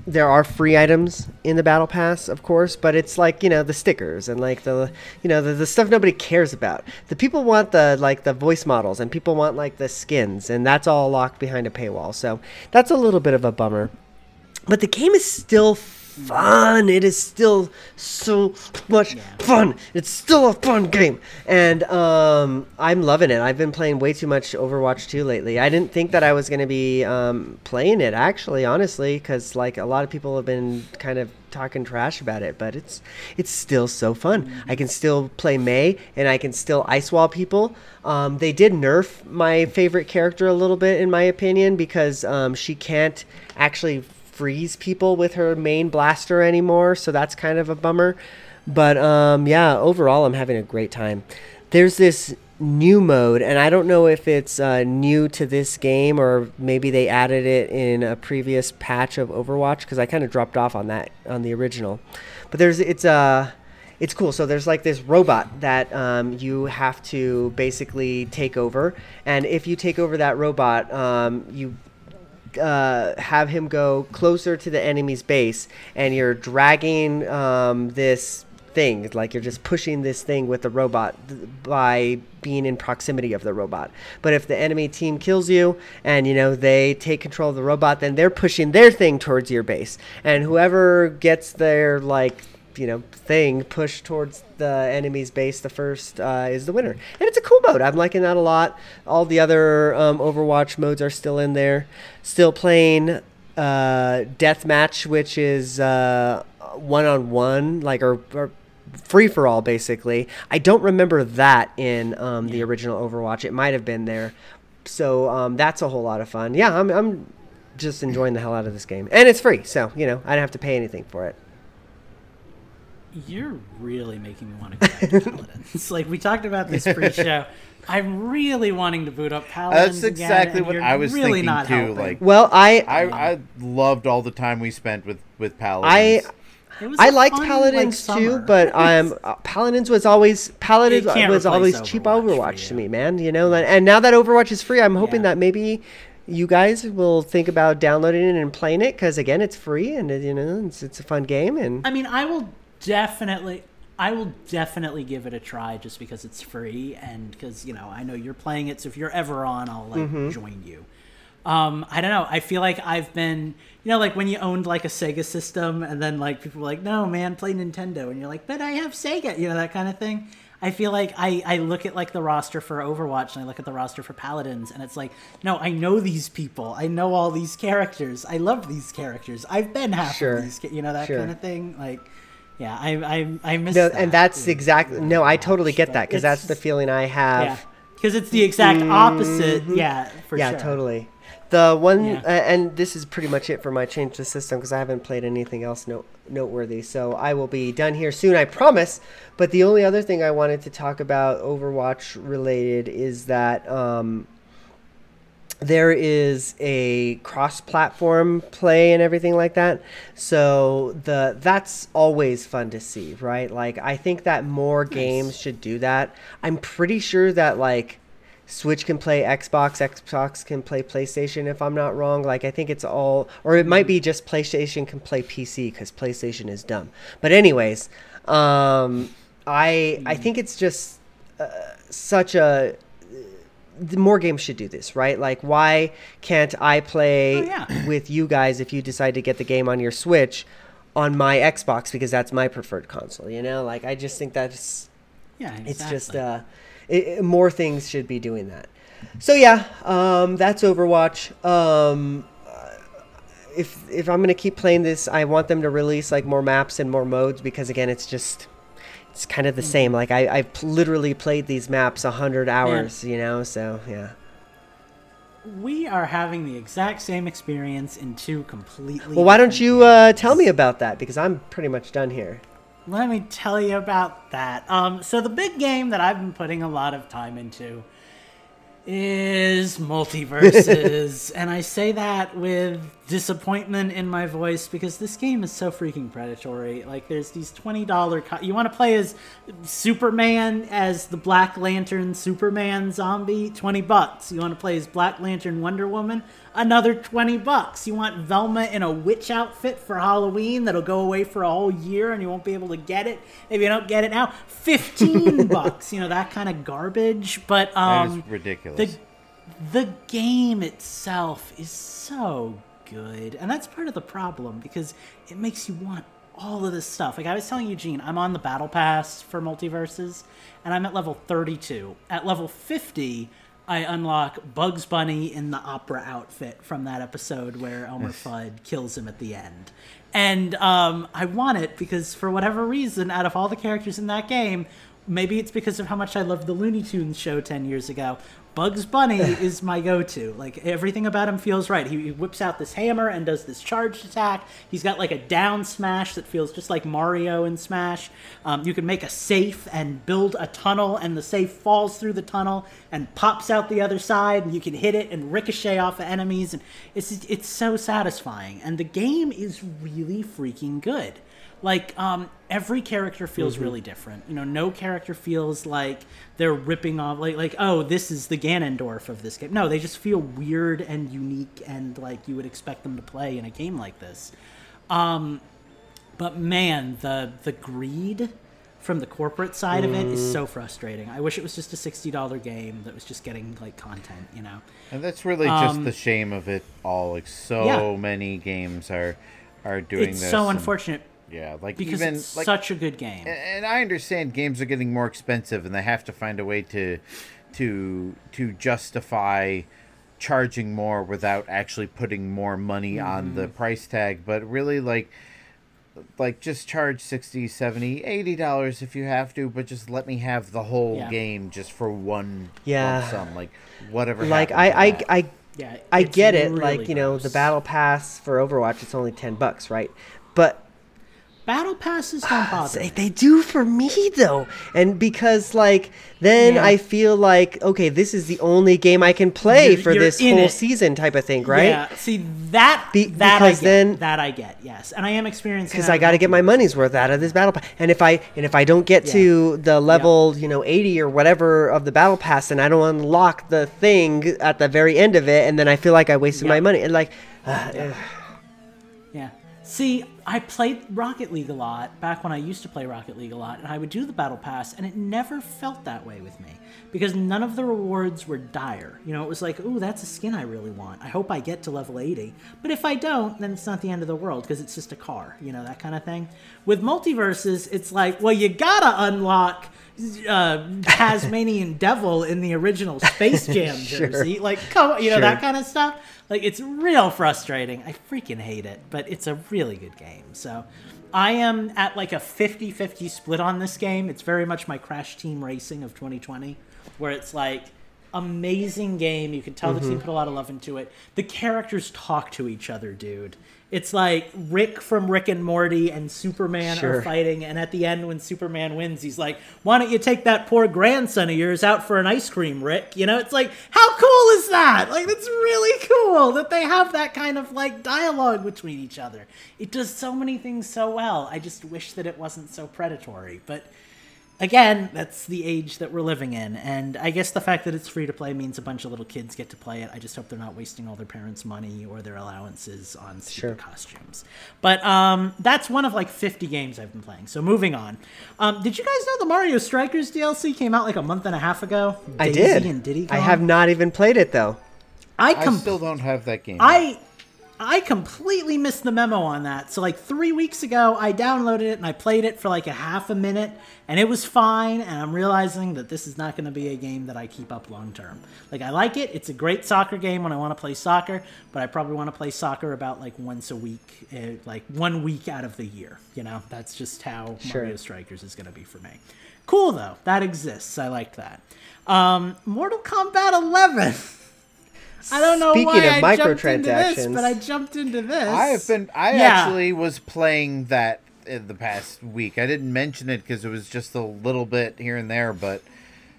Speaker 5: there are free items in the battle pass of course but it's like you know the stickers and like the you know the, the stuff nobody cares about. The people want the like the voice models and people want like the skins and that's all locked behind a paywall. So that's a little bit of a bummer. But the game is still fun. It is still so much fun. It's still a fun game, and um, I'm loving it. I've been playing way too much Overwatch 2 lately. I didn't think that I was going to be um, playing it actually, honestly, because like a lot of people have been kind of talking trash about it, but it's it's still so fun. I can still play Mei, and I can still ice wall people. Um, they did nerf my favorite character a little bit, in my opinion, because um, she can't actually freeze people with her main blaster anymore. So that's kind of a bummer. But um, yeah, overall, I'm having a great time. There's this new mode, and I don't know if it's uh, new to this game or maybe they added it in a previous patch of Overwatch because I kind of dropped off on that on the original. But there's it's uh it's cool. So there's like this robot that um, you have to basically take over, and if you take over that robot, um, you uh, have him go closer to the enemy's base, and you're dragging um, this thing, like you're just pushing this thing with the robot by being in proximity of the robot. But if the enemy team kills you and you know they take control of the robot, then they're pushing their thing towards your base, and whoever gets their like you know thing pushed towards the enemy's base the first uh, is the winner and it's a cool mode i'm liking that a lot. All the other um, overwatch modes are still in there. Still playing uh, deathmatch which is uh, one-on-one like or, or free for all basically. I don't remember that in um, the original overwatch. It might have been there. So um, that's a whole lot of fun. Yeah I'm, I'm just enjoying the hell out of this game. And it's free so you know i don't have to pay anything for it
Speaker 3: You're really making me want to go back to Paladins. like we talked about this pre-show. I'm really wanting to boot up Paladins.
Speaker 4: That's exactly
Speaker 3: and
Speaker 4: what I was
Speaker 3: really
Speaker 4: thinking
Speaker 3: not
Speaker 4: too.
Speaker 3: helping.
Speaker 4: Like,
Speaker 5: well i
Speaker 4: I, I loved all the time we spent with with Paladins.
Speaker 3: I was
Speaker 5: I
Speaker 3: a
Speaker 5: liked
Speaker 3: fun,
Speaker 5: Paladins
Speaker 3: like,
Speaker 5: too, but um, Paladins was always Paladins was always cheap
Speaker 3: Overwatch for
Speaker 5: Overwatch to me, man. You know, and now that Overwatch is free, I'm hoping
Speaker 3: Yeah.
Speaker 5: that maybe you guys will think about downloading it and playing it because again, it's free and you know it's, it's a fun game and
Speaker 3: I mean, I will definitely, I will definitely give it a try just because it's free and because you know I know you're playing it. So if you're ever on, I'll like
Speaker 5: Mm-hmm.
Speaker 3: join you. Um, I don't know. I feel like I've been, you know, like when you owned like a Sega system, and then like people were like, "No, man, play Nintendo," and you're like, "But I have Sega," you know, that kind of thing. I feel like I, I look at like the roster for Overwatch and I look at the roster for Paladins and it's like, no, I know these people. I know all these characters. I love these characters. I've been half
Speaker 5: Sure.
Speaker 3: of these, you know, that
Speaker 5: Sure.
Speaker 3: kind of thing. Like, yeah, I I I miss
Speaker 5: no,
Speaker 3: that
Speaker 5: and that's exactly no, I totally get that because that's the feeling I have.
Speaker 3: yeah, because it's the exact opposite. Yeah, for
Speaker 5: Mm-hmm. yeah,
Speaker 3: sure.
Speaker 5: totally. The one,
Speaker 3: Yeah.
Speaker 5: uh, and this is pretty much it for my change the system because I haven't played anything else note, noteworthy. So I will be done here soon, I promise. But the only other thing I wanted to talk about Overwatch related is that um, there is a cross-platform play and everything like that. So the that's always fun to see, right? Like I think that more games should do that. I'm pretty sure that like Switch can play Xbox, Xbox can play PlayStation if I'm not wrong. Like I think it's all or it might be just PlayStation can play PC cuz PlayStation is dumb. But anyways, um I I think it's just uh, such a more games should do this, right? Like, why can't I play
Speaker 3: Oh, yeah.
Speaker 5: with you guys if you decide to get the game on your Switch on my Xbox because that's my preferred console? You know, like I just think that's
Speaker 3: Yeah,
Speaker 5: it's just uh, it, it- more things should be doing that. So yeah, um, that's Overwatch. Um, uh, if if I'm gonna keep playing this, I want them to release like more maps and more modes because again, it's just it's kind of the same. Like I I've literally played these maps a hundred hours, you know. So yeah.
Speaker 3: we are having the exact same experience in two completely.
Speaker 5: Well, why don't you uh, tell me about that? Because I'm pretty much done here.
Speaker 3: Let me tell you about that. Um, so the big game that I've been putting a lot of time into is MultiVersus, and I say that with disappointment in my voice because this game is so freaking predatory. Like, there's these twenty dollar. Co- you want to play as Superman as the Black Lantern Superman zombie? Twenty bucks. You want to play as Black Lantern Wonder Woman? Another twenty bucks. You want Velma in a witch outfit for Halloween that'll go away for a whole year and you won't be able to get it if you don't get it now? Fifteen bucks. You know that kind of garbage. But
Speaker 4: That
Speaker 3: um,
Speaker 4: is ridiculous.
Speaker 3: the the game itself is so good, and that's part of the problem because it makes you want all of this stuff. Like I was telling Eugene, I'm on the battle pass for MultiVersus, and I'm at level 32. At level 50, I unlock Bugs Bunny in the opera outfit from that episode where Elmer Fudd kills him at the end. And um, I want it because, for whatever reason, out of all the characters in that game, maybe it's because of how much I loved the Looney Tunes show 10 years ago. Bugs Bunny is my go-to. Like everything about him feels right. He, he whips out this hammer and does this charged attack. He's got like a down smash that feels just like Mario in Smash. Um, you can make a safe and build a tunnel, and the safe falls through the tunnel and pops out the other side. And you can hit it and ricochet off of enemies, and it's it's so satisfying. And the game is really freaking good like um, every character feels really different. You know, no character feels like they're ripping off like like oh this is the Ganondorf of this game. No, they just feel weird and unique and like you would expect them to play in a game like this. Um, but man, the the greed from the corporate side of it is so frustrating. I wish it was just a sixty dollar game that was just getting like content. You know.
Speaker 4: And that's really just the shame of it all. Like so
Speaker 3: Um, Yeah.
Speaker 4: many games are are doing
Speaker 3: It's
Speaker 4: this.
Speaker 3: so
Speaker 4: and-
Speaker 3: unfortunate
Speaker 4: Yeah, like
Speaker 3: because
Speaker 4: even
Speaker 3: it's
Speaker 4: like
Speaker 3: such a good game.
Speaker 4: and I understand games are getting more expensive, and they have to find a way to to to justify charging more without actually putting more money on
Speaker 3: Mm-hmm.
Speaker 4: the price tag. But really, like like just charge 60 70 80 dollars if you have to but just let me have the whole
Speaker 3: Yeah.
Speaker 4: game just for one
Speaker 5: Yeah.
Speaker 4: lump sum like whatever
Speaker 5: Like
Speaker 4: happened to
Speaker 5: I, I. I,
Speaker 3: yeah,
Speaker 5: I get it.
Speaker 3: really
Speaker 5: like you know, the battle pass for Overwatch, it's only ten bucks, right? But
Speaker 3: battle passes don't bother.
Speaker 5: They,
Speaker 3: me.
Speaker 5: they do for me though, and because like then
Speaker 3: Yeah.
Speaker 5: I feel like okay, this is the only game I can play
Speaker 3: You're-
Speaker 5: for
Speaker 3: you're
Speaker 5: this whole
Speaker 3: it.
Speaker 5: sean type of thing, right?
Speaker 3: Yeah, see that
Speaker 5: Be-
Speaker 3: that I
Speaker 5: because
Speaker 3: get,
Speaker 5: then-
Speaker 3: that I get, yes, and I am experiencing
Speaker 5: Because I got to get my money's worth out of this battle pass, and if I and if I don't get to the level you know eighty or whatever of the battle pass, and I don't unlock the thing at the very end of it, and then I feel like I wasted my money, and like, uh.
Speaker 3: Yeah. See, I played Rocket League a lot back when I used to play Rocket League a lot, and I would do the battle pass, and it never felt that way with me because none of the rewards were dire. You know, it was like, ooh, that's a skin I really want. I hope I get to level 80. But if I don't, then it's not the end of the world because it's just a car, you know, that kind of thing. With MultiVersus, it's like, well, you gotta unlock uh, Tasmanian Devil in the original Space Jam jersey. Like, come on, you know, that kind of stuff. Like, it's real frustrating. I freaking hate it, but it's a really good game. So, I am at like a 50 50 split on this game. It's very much my Crash Team Racing of 2020, where it's like, amazing game. You can tell the
Speaker 5: Mm-hmm.
Speaker 3: team put a lot of love into it. The characters talk to each other, dude. It's like Rick from Rick and Morty and Superman
Speaker 5: Sure.
Speaker 3: are fighting, and at the end, when Superman wins, he's like, "Why don't you take that poor grandson of yours out for an ice cream, Rick?" You know, it's like, how cool is that? Like, that's really cool that they have that kind of like dialogue between each other. It does so many things so well. I just wish that it wasn't so predatory, but again, that's the age that we're living in. And I guess the fact that it's free to play means a bunch of little kids get to play it. I just hope they're not wasting all their parents' money or their allowances on stupid
Speaker 5: Sure.
Speaker 3: costumes. But um, that's one of like 50 games I've been playing. So moving on. Um, did you guys know the Mario Strikers DLC came out like a month and a half ago?
Speaker 5: I
Speaker 3: Daisy
Speaker 5: did.
Speaker 3: And Diddy
Speaker 5: I have not even played it though.
Speaker 3: I,
Speaker 4: I still don't have that game.
Speaker 3: I I completely missed the memo on that. So like three weeks ago, I downloaded it and I played it for like a half a minute, and it was fine. And I'm realizing that this is not going to be a game that I keep up long term. Like I like it; it's a great soccer game when I want to play soccer, but I probably want to play soccer about like once a week, uh, like one week out of the year. You know, that's just how
Speaker 5: Sure.
Speaker 3: Mario Strikers is going to be for me. Cool though, that exists. I like that. Um, Mortal Kombat 11. I don't know
Speaker 5: Speaking
Speaker 3: why
Speaker 5: of
Speaker 3: I jumped into this, but I jumped into this.
Speaker 4: I have been. I
Speaker 3: Yeah.
Speaker 4: actually was playing that in the past week. I didn't mention it because it was just a little bit here and there, but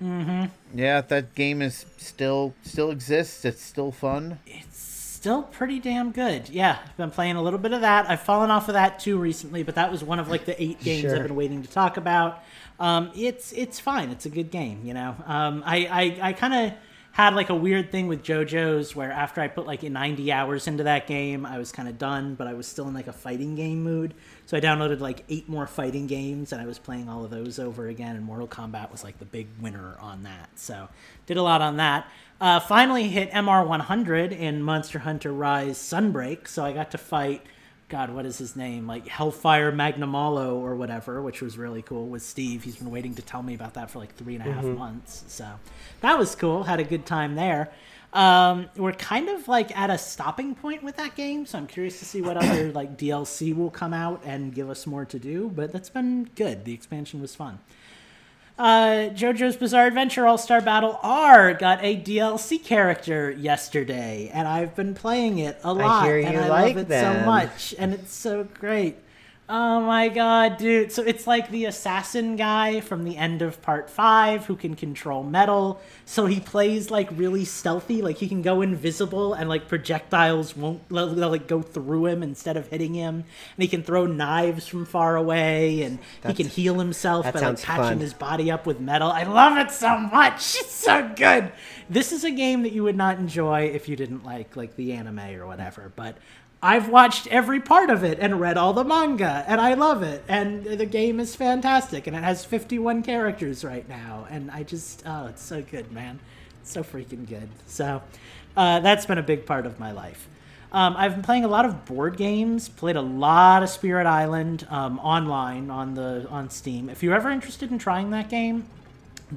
Speaker 3: Mm-hmm.
Speaker 4: yeah, that game is still still exists. It's still fun.
Speaker 3: It's still pretty damn good. Yeah, I've been playing a little bit of that. I've fallen off of that too recently, but that was one of like the eight games
Speaker 5: Sure.
Speaker 3: I've been waiting to talk about. Um, it's it's fine. It's a good game. You know, um, I I, I kind of had like a weird thing with JoJo's where after I put like 90 hours into that game, I was kind of done, but I was still in like a fighting game mood. So I downloaded like eight more fighting games and I was playing all of those over again. And Mortal Kombat was like the big winner on that. So did a lot on that. Uh, finally hit MR 100 in Monster Hunter Rise Sunbreak. So I got to fight. God, what is his name? Like Hellfire Magnamalo or whatever, which was really cool with Steve. He's been waiting to tell me about that for like three and a half months. So that was cool. Had a good time there. Um, we're kind of like at a stopping point with that game, so I'm curious to see what other like DLC will come out and give us more to do. But that's been good. The expansion was fun. Uh, JoJo's Bizarre Adventure All Star Battle R got a DLC character yesterday, and I've been playing it a lot,
Speaker 5: hear
Speaker 3: and
Speaker 5: you
Speaker 3: I
Speaker 5: like
Speaker 3: love it
Speaker 5: them.
Speaker 3: so much, and it's so great. Oh my god, dude. So it's like the assassin guy from the end of part five who can control metal. So he plays like really stealthy, like he can go invisible and like projectiles won't like go through him instead of hitting him. And he can throw knives from far away and he can heal himself by like patching
Speaker 5: fun.
Speaker 3: his body up with metal. I love it so much. It's so good. This is a game that you would not enjoy if you didn't like like the anime or whatever, but I've watched every part of it and read all the manga, and I love it. And the game is fantastic, and it has 51 characters right now. And I just, oh, it's so good, man. It's so freaking good. So uh, that's been a big part of my life. Um, I've been playing a lot of board games. Played a lot of Spirit Island um, online on the on Steam. If you're ever interested in trying that game,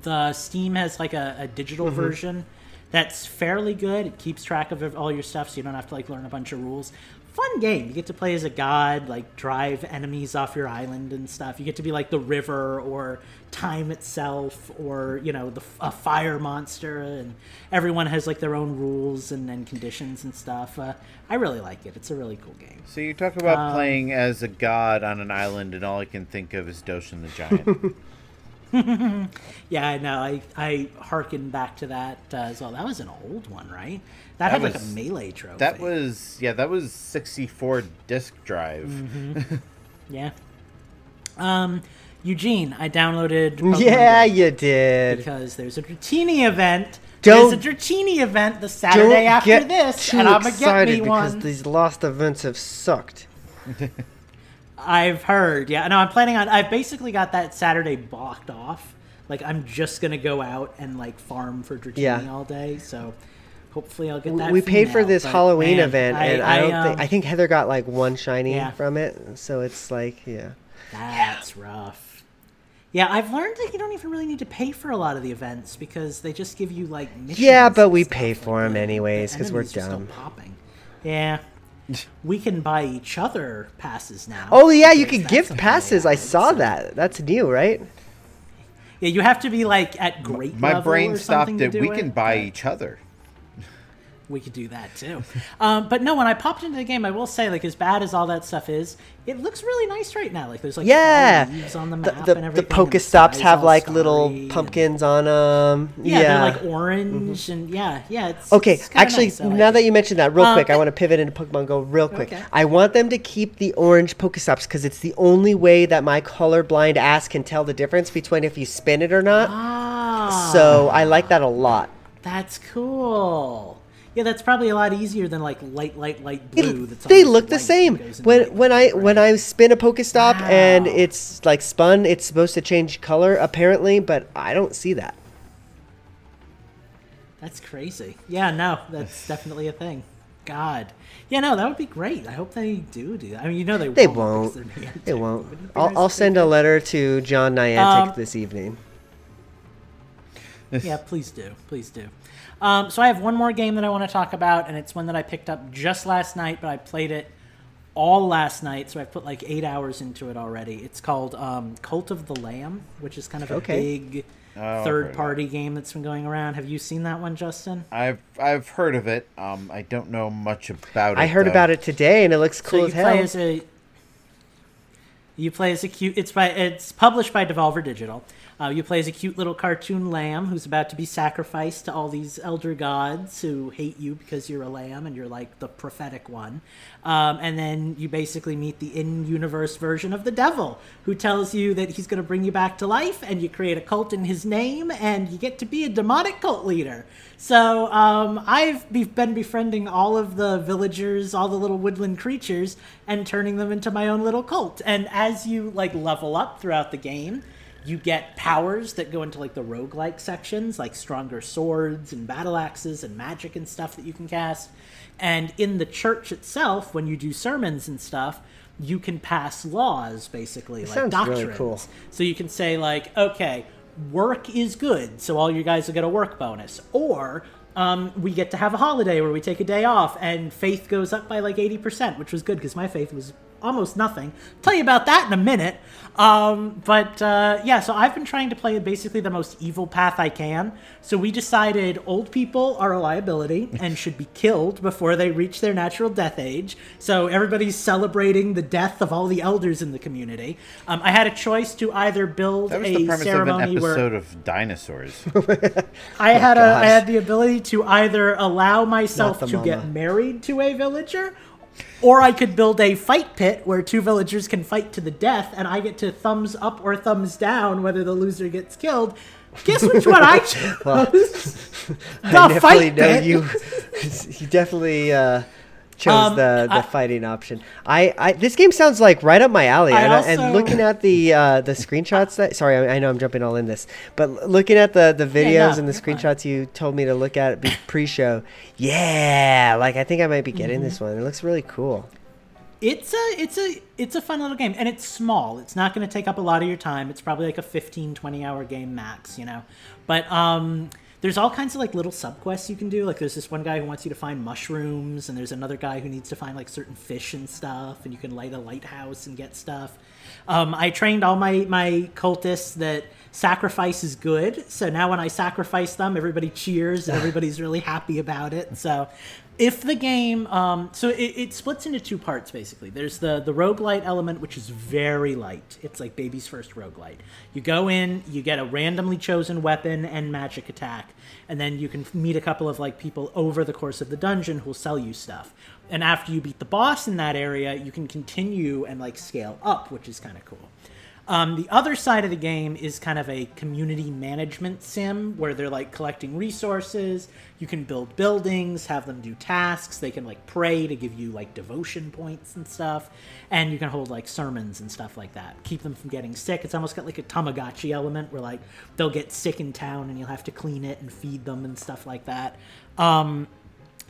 Speaker 3: the Steam has like a, a digital version that's fairly good. It keeps track of all your stuff, so you don't have to like learn a bunch of rules. Fun game. You get to play as a god, like drive enemies off your island and stuff. You get to be like the river or time itself, or you know the a fire monster, and everyone has like their own rules and, and conditions and stuff. Uh, I really like it. It's a really cool game.
Speaker 4: So you talk about
Speaker 3: Um,
Speaker 4: playing as a god on an island, and all I can think of is Doshin the Giant.
Speaker 3: Yeah, I know. I I harken back to that uh, as well. That was an old one, right? That,
Speaker 4: That
Speaker 3: had like
Speaker 4: was-
Speaker 3: a melee trophy.
Speaker 4: that was yeah, that was 64 disc drive.
Speaker 3: Mm-hmm. Yeah. Um, Eugene, I downloaded. Pokemon
Speaker 5: Yeah,
Speaker 3: Go
Speaker 5: you did.
Speaker 3: because there's a Dratini event.
Speaker 5: Don't-
Speaker 3: there's a Dratini event the Saturday
Speaker 5: Don't
Speaker 3: after
Speaker 5: get
Speaker 3: this,
Speaker 5: too
Speaker 3: and I'm gonna get
Speaker 5: excited
Speaker 3: me
Speaker 5: because
Speaker 3: one.
Speaker 5: these lost events have sucked.
Speaker 3: I've heard. Yeah, no, I'm planning on. I've basically got that Saturday blocked off. Like I'm just gonna go out and like farm for Dratini
Speaker 5: Yeah.
Speaker 3: all day. So hopefully I'll get
Speaker 5: We-
Speaker 3: that.
Speaker 5: we paid for
Speaker 3: female,
Speaker 5: this
Speaker 3: but,
Speaker 5: Halloween
Speaker 3: man,
Speaker 5: event, and I, don't think
Speaker 3: um,
Speaker 5: I think Heather got like one shiny
Speaker 3: Yeah.
Speaker 5: from it. So it's like, yeah.
Speaker 3: That's rough. Yeah, I've learned that you don't even really need to pay for a lot of the events because they just give you like missions.
Speaker 5: Yeah, but we
Speaker 3: stuff,
Speaker 5: pay
Speaker 3: like
Speaker 5: them
Speaker 3: the-
Speaker 5: anyways,
Speaker 3: the
Speaker 5: 'cause we're
Speaker 3: enemies are still
Speaker 5: dumb.
Speaker 3: Popping. Yeah. We can buy each other passes now.
Speaker 5: Oh yeah, you can
Speaker 3: that's
Speaker 5: gift
Speaker 3: something they
Speaker 5: passes. I saw
Speaker 3: so-
Speaker 5: that. That's new, right?
Speaker 3: Yeah, you have to be like at great
Speaker 4: My
Speaker 3: level
Speaker 4: brain
Speaker 3: or
Speaker 4: stopped
Speaker 3: something to
Speaker 4: it. We
Speaker 3: it,
Speaker 4: can buy each other.
Speaker 3: We could do that too. Um, but no, when I popped into the game, I will say, like, as bad as all that stuff is, it looks really nice right now. Like, there's like
Speaker 5: Yeah.
Speaker 3: leaves on the
Speaker 5: The
Speaker 3: map
Speaker 5: the,
Speaker 3: and everything. the
Speaker 5: Pokestops have like little
Speaker 3: starry and-
Speaker 5: pumpkins on them.
Speaker 3: Yeah,
Speaker 5: Yeah.
Speaker 3: they're like orange and yeah, yeah. It's
Speaker 5: Okay,
Speaker 3: it's
Speaker 5: actually,
Speaker 3: nice. Like
Speaker 5: now that you mentioned that, real
Speaker 3: Um,
Speaker 5: quick, I want to pivot into Pokemon Go real quick.
Speaker 3: Okay.
Speaker 5: I want them to keep the orange Pokestops because it's the only way that my colorblind ass can tell the difference between if you spin it or not.
Speaker 3: Ah,
Speaker 5: So I like that a lot.
Speaker 3: that's cool. Yeah, that's probably a lot easier than like light, light, light blue. that's
Speaker 5: they look the same.
Speaker 3: and goes into
Speaker 5: When
Speaker 3: light,
Speaker 5: when I when. I spin a Pokestop and it's like spun, it's supposed to change color apparently, but I don't see that.
Speaker 3: That's crazy. Yeah, no, that's definitely a thing. God. Yeah, no, that would be great. I hope they do do that. I mean, you know they,
Speaker 5: They
Speaker 3: won't.
Speaker 5: won't. They won't.
Speaker 3: Wouldn't it be
Speaker 5: I'll, I'll send a letter to John Niantic
Speaker 3: Um,
Speaker 5: this evening.
Speaker 3: Yeah, please do. Please do. Um, so I have one more game that I want to talk about, and it's one that I picked up just last night, but I played it all last night, so I've put like eight hours into it already. It's called um, Cult of the Lamb, which is kind of a big
Speaker 4: Oh, I've heard of
Speaker 3: third-party game that's been going around. Have you seen that one, Justin?
Speaker 4: I've I've heard of it. Um, I don't know much about it.
Speaker 5: I heard
Speaker 4: though.
Speaker 5: about it today and it looks cool
Speaker 3: so
Speaker 5: as
Speaker 3: you play
Speaker 5: hell.
Speaker 3: as a you play as a cute. It's by it's published by Devolver Digital. Uh, you play as a cute little cartoon lamb who's about to be sacrificed to all these elder gods who hate you because you're a lamb and you're like the prophetic one. Um, and then you basically meet the in universe version of the devil who tells you that he's going to bring you back to life and you create a cult in his name and you get to be a demonic cult leader. So um, I've be- been befriending all of the villagers, all the little woodland creatures, and turning them into my own little cult. And as you like level up throughout the game, you get powers that go into like the roguelike sections, like stronger swords and battle axes and magic and stuff that you can cast. And in the church itself, when you do sermons and stuff, you can pass laws basically, like
Speaker 5: sounds really
Speaker 3: doctrines.
Speaker 5: cool.
Speaker 3: So you can say like, okay, work is good, so all you guys will get a work bonus, or um, we get to have a holiday where we take a day off, and faith goes up by like eighty percent, which was good because my faith was almost nothing. I'll tell you about that in a minute. Um, but uh, yeah, so I've been trying to play basically the most evil path I can. So we decided old people are a liability and should be killed before they reach their natural death age. So everybody's celebrating the death of all the elders in the community. Um, I had a choice to either build
Speaker 4: That was
Speaker 3: a
Speaker 4: the premise of an
Speaker 3: ceremony where
Speaker 4: episode of Dinosaurs.
Speaker 3: I had a I had the ability to either allow myself to get married to a villager, or I could build a fight pit where two villagers can fight to the death, and I get to thumbs up or thumbs down whether the loser gets killed. Guess which one I chose?
Speaker 5: I
Speaker 3: the
Speaker 5: definitely
Speaker 3: fight
Speaker 5: know
Speaker 3: pit.
Speaker 5: you. you definitely uh, chose
Speaker 3: Um,
Speaker 5: the the
Speaker 3: I-
Speaker 5: fighting option. I, I this game sounds like right up my alley.
Speaker 3: I
Speaker 5: and,
Speaker 3: also-
Speaker 5: and looking at the uh, the screenshots that sorry, I, I know I'm jumping all in this, but looking at the the videos
Speaker 3: no,
Speaker 5: and the
Speaker 3: you're fine.
Speaker 5: screenshots you told me to look at be- pre-show, yeah, like I think I might be getting
Speaker 3: Mm-hmm.
Speaker 5: this one. It looks really cool.
Speaker 3: It's a it's a it's a fun little game and it's small. It's not going to take up a lot of your time. It's probably like a 15 20 hour game max, you know. But um there's all kinds of like little subquests you can do. Like there's this one guy who wants you to find mushrooms and there's another guy who needs to find like certain fish and stuff and you can light a lighthouse and get stuff. Um, I trained all my my cultists that sacrifice is good. So now when I sacrifice them, everybody cheers and everybody's really happy about it. So if the game um, so it, it splits into two parts basically. There's the the roguelite element which is very light. It's like baby's first roguelite. You go in you get a randomly chosen weapon and magic attack and then you can meet a couple of like people over the course of the dungeon who'll sell you stuff. And after you beat the boss in that area you can continue and like scale up which is kind of cool um, the other side of the game is kind of a community management sim where they're like collecting resources. You can build buildings, have them do tasks. They can like pray to give you like devotion points and stuff. And you can hold like sermons and stuff like that. Keep them from getting sick. It's almost got like a Tamagotchi element where like they'll get sick in town and you'll have to clean it and feed them and stuff like that. Um,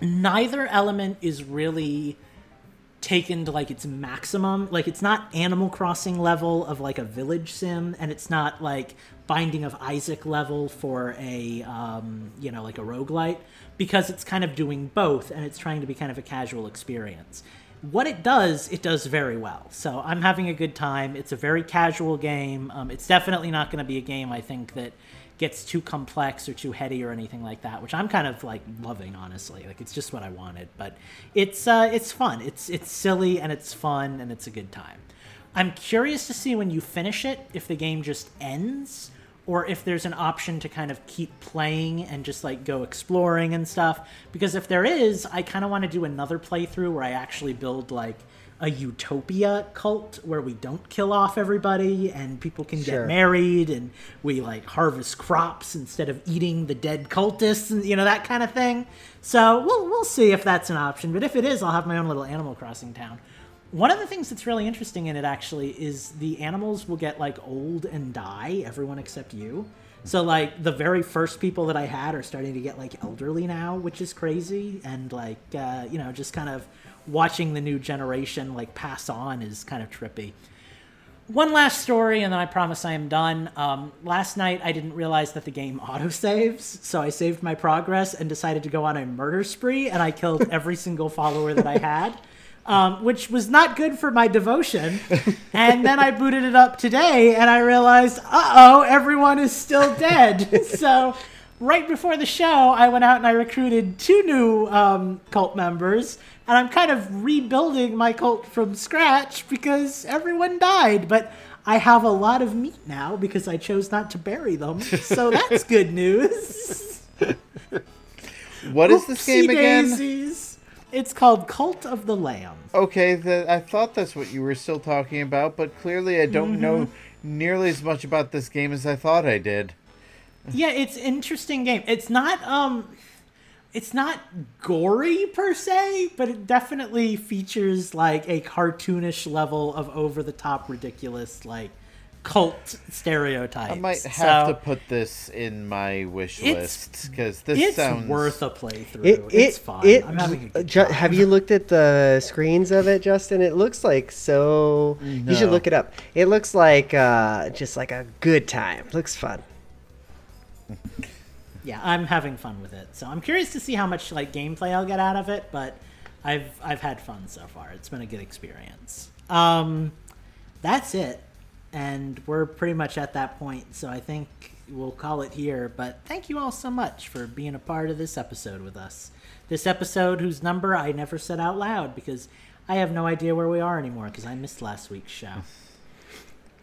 Speaker 3: neither element is really taken to like its maximum. Like it's not Animal Crossing level of like a village sim, and it's not like Binding of Isaac level for a um, you know like a roguelite because it's kind of doing both and it's trying to be kind of a casual experience. What it does, it does very well. So I'm having a good time. It's a very casual game. Um, it's definitely not going to be a game I think that gets too complex or too heady or anything like that, which I'm kind of like loving, honestly. Like it's just what I wanted. But it's uh, it's fun. It's it's silly and it's fun and it's a good time. I'm curious to see when you finish it if the game just ends or if there's an option to kind of keep playing and just like go exploring and stuff. Because if there is, I kind of want to do another playthrough where I actually build like a utopia cult where we don't kill off everybody and people can
Speaker 5: Sure.
Speaker 3: get married and we like harvest crops instead of eating the dead cultists and you know that kind of thing. So we'll we'll see if that's an option. But if it is, I'll have my own little Animal Crossing town. One of the things that's really interesting in it actually is the animals will get like old and die, everyone except you. So like the very first people that I had are starting to get like elderly now, which is crazy and like uh, you know, just kind of watching the new generation like pass on is kind of trippy. One last story, and then I promise I am done. Um, last night, I didn't realize that the game autosaves, so I saved my progress and decided to go on a murder spree, and I killed every single follower that I had, um, which was not good for my devotion. And then I booted it up today, and I realized, uh oh, everyone is still dead. so right before the show, I went out and I recruited two new um, cult members, and I'm kind of rebuilding my cult from scratch because everyone died. But I have a lot of meat now because I chose not to bury them. So that's good news.
Speaker 4: What is this game again?
Speaker 3: daisies. It's called Cult of the Lamb.
Speaker 4: Okay, the, I thought that's what you were still talking about, but clearly I don't know
Speaker 3: Mm-hmm.
Speaker 4: nearly as much about this game as I thought I did.
Speaker 3: Yeah, it's an interesting game. It's not um it's not gory per se, but it definitely features like a cartoonish level of over the top ridiculous like cult stereotypes.
Speaker 4: I might have
Speaker 3: So
Speaker 4: to put this in my wish list because this
Speaker 3: it's
Speaker 4: sounds
Speaker 3: worth a playthrough.
Speaker 5: It, it,
Speaker 3: it's fun.
Speaker 5: It,
Speaker 3: I'm having a good
Speaker 5: Ju-
Speaker 3: time.
Speaker 5: have you looked at the screens of it, Justin? It looks like so. You should look it up. It looks like uh, just like a good time. Looks fun.
Speaker 3: yeah, I'm having fun with it. So I'm curious to see how much like gameplay I'll get out of it, but I've I've had fun so far. It's been a good experience. Um, that's it, and we're pretty much at that point. So I think we'll call it here. But thank you all so much for being a part of this episode with us. This episode, whose number I never said out loud because I have no idea where we are anymore because I missed last week's show.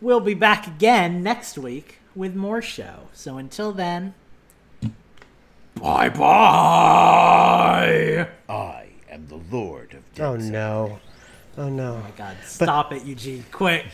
Speaker 3: We'll be back again next week with more show. So until then,
Speaker 1: Bye bye.
Speaker 4: I am the Lord of
Speaker 5: Oh,
Speaker 4: oh
Speaker 5: no! Oh no!
Speaker 3: my God, stop it, Eugene, quick.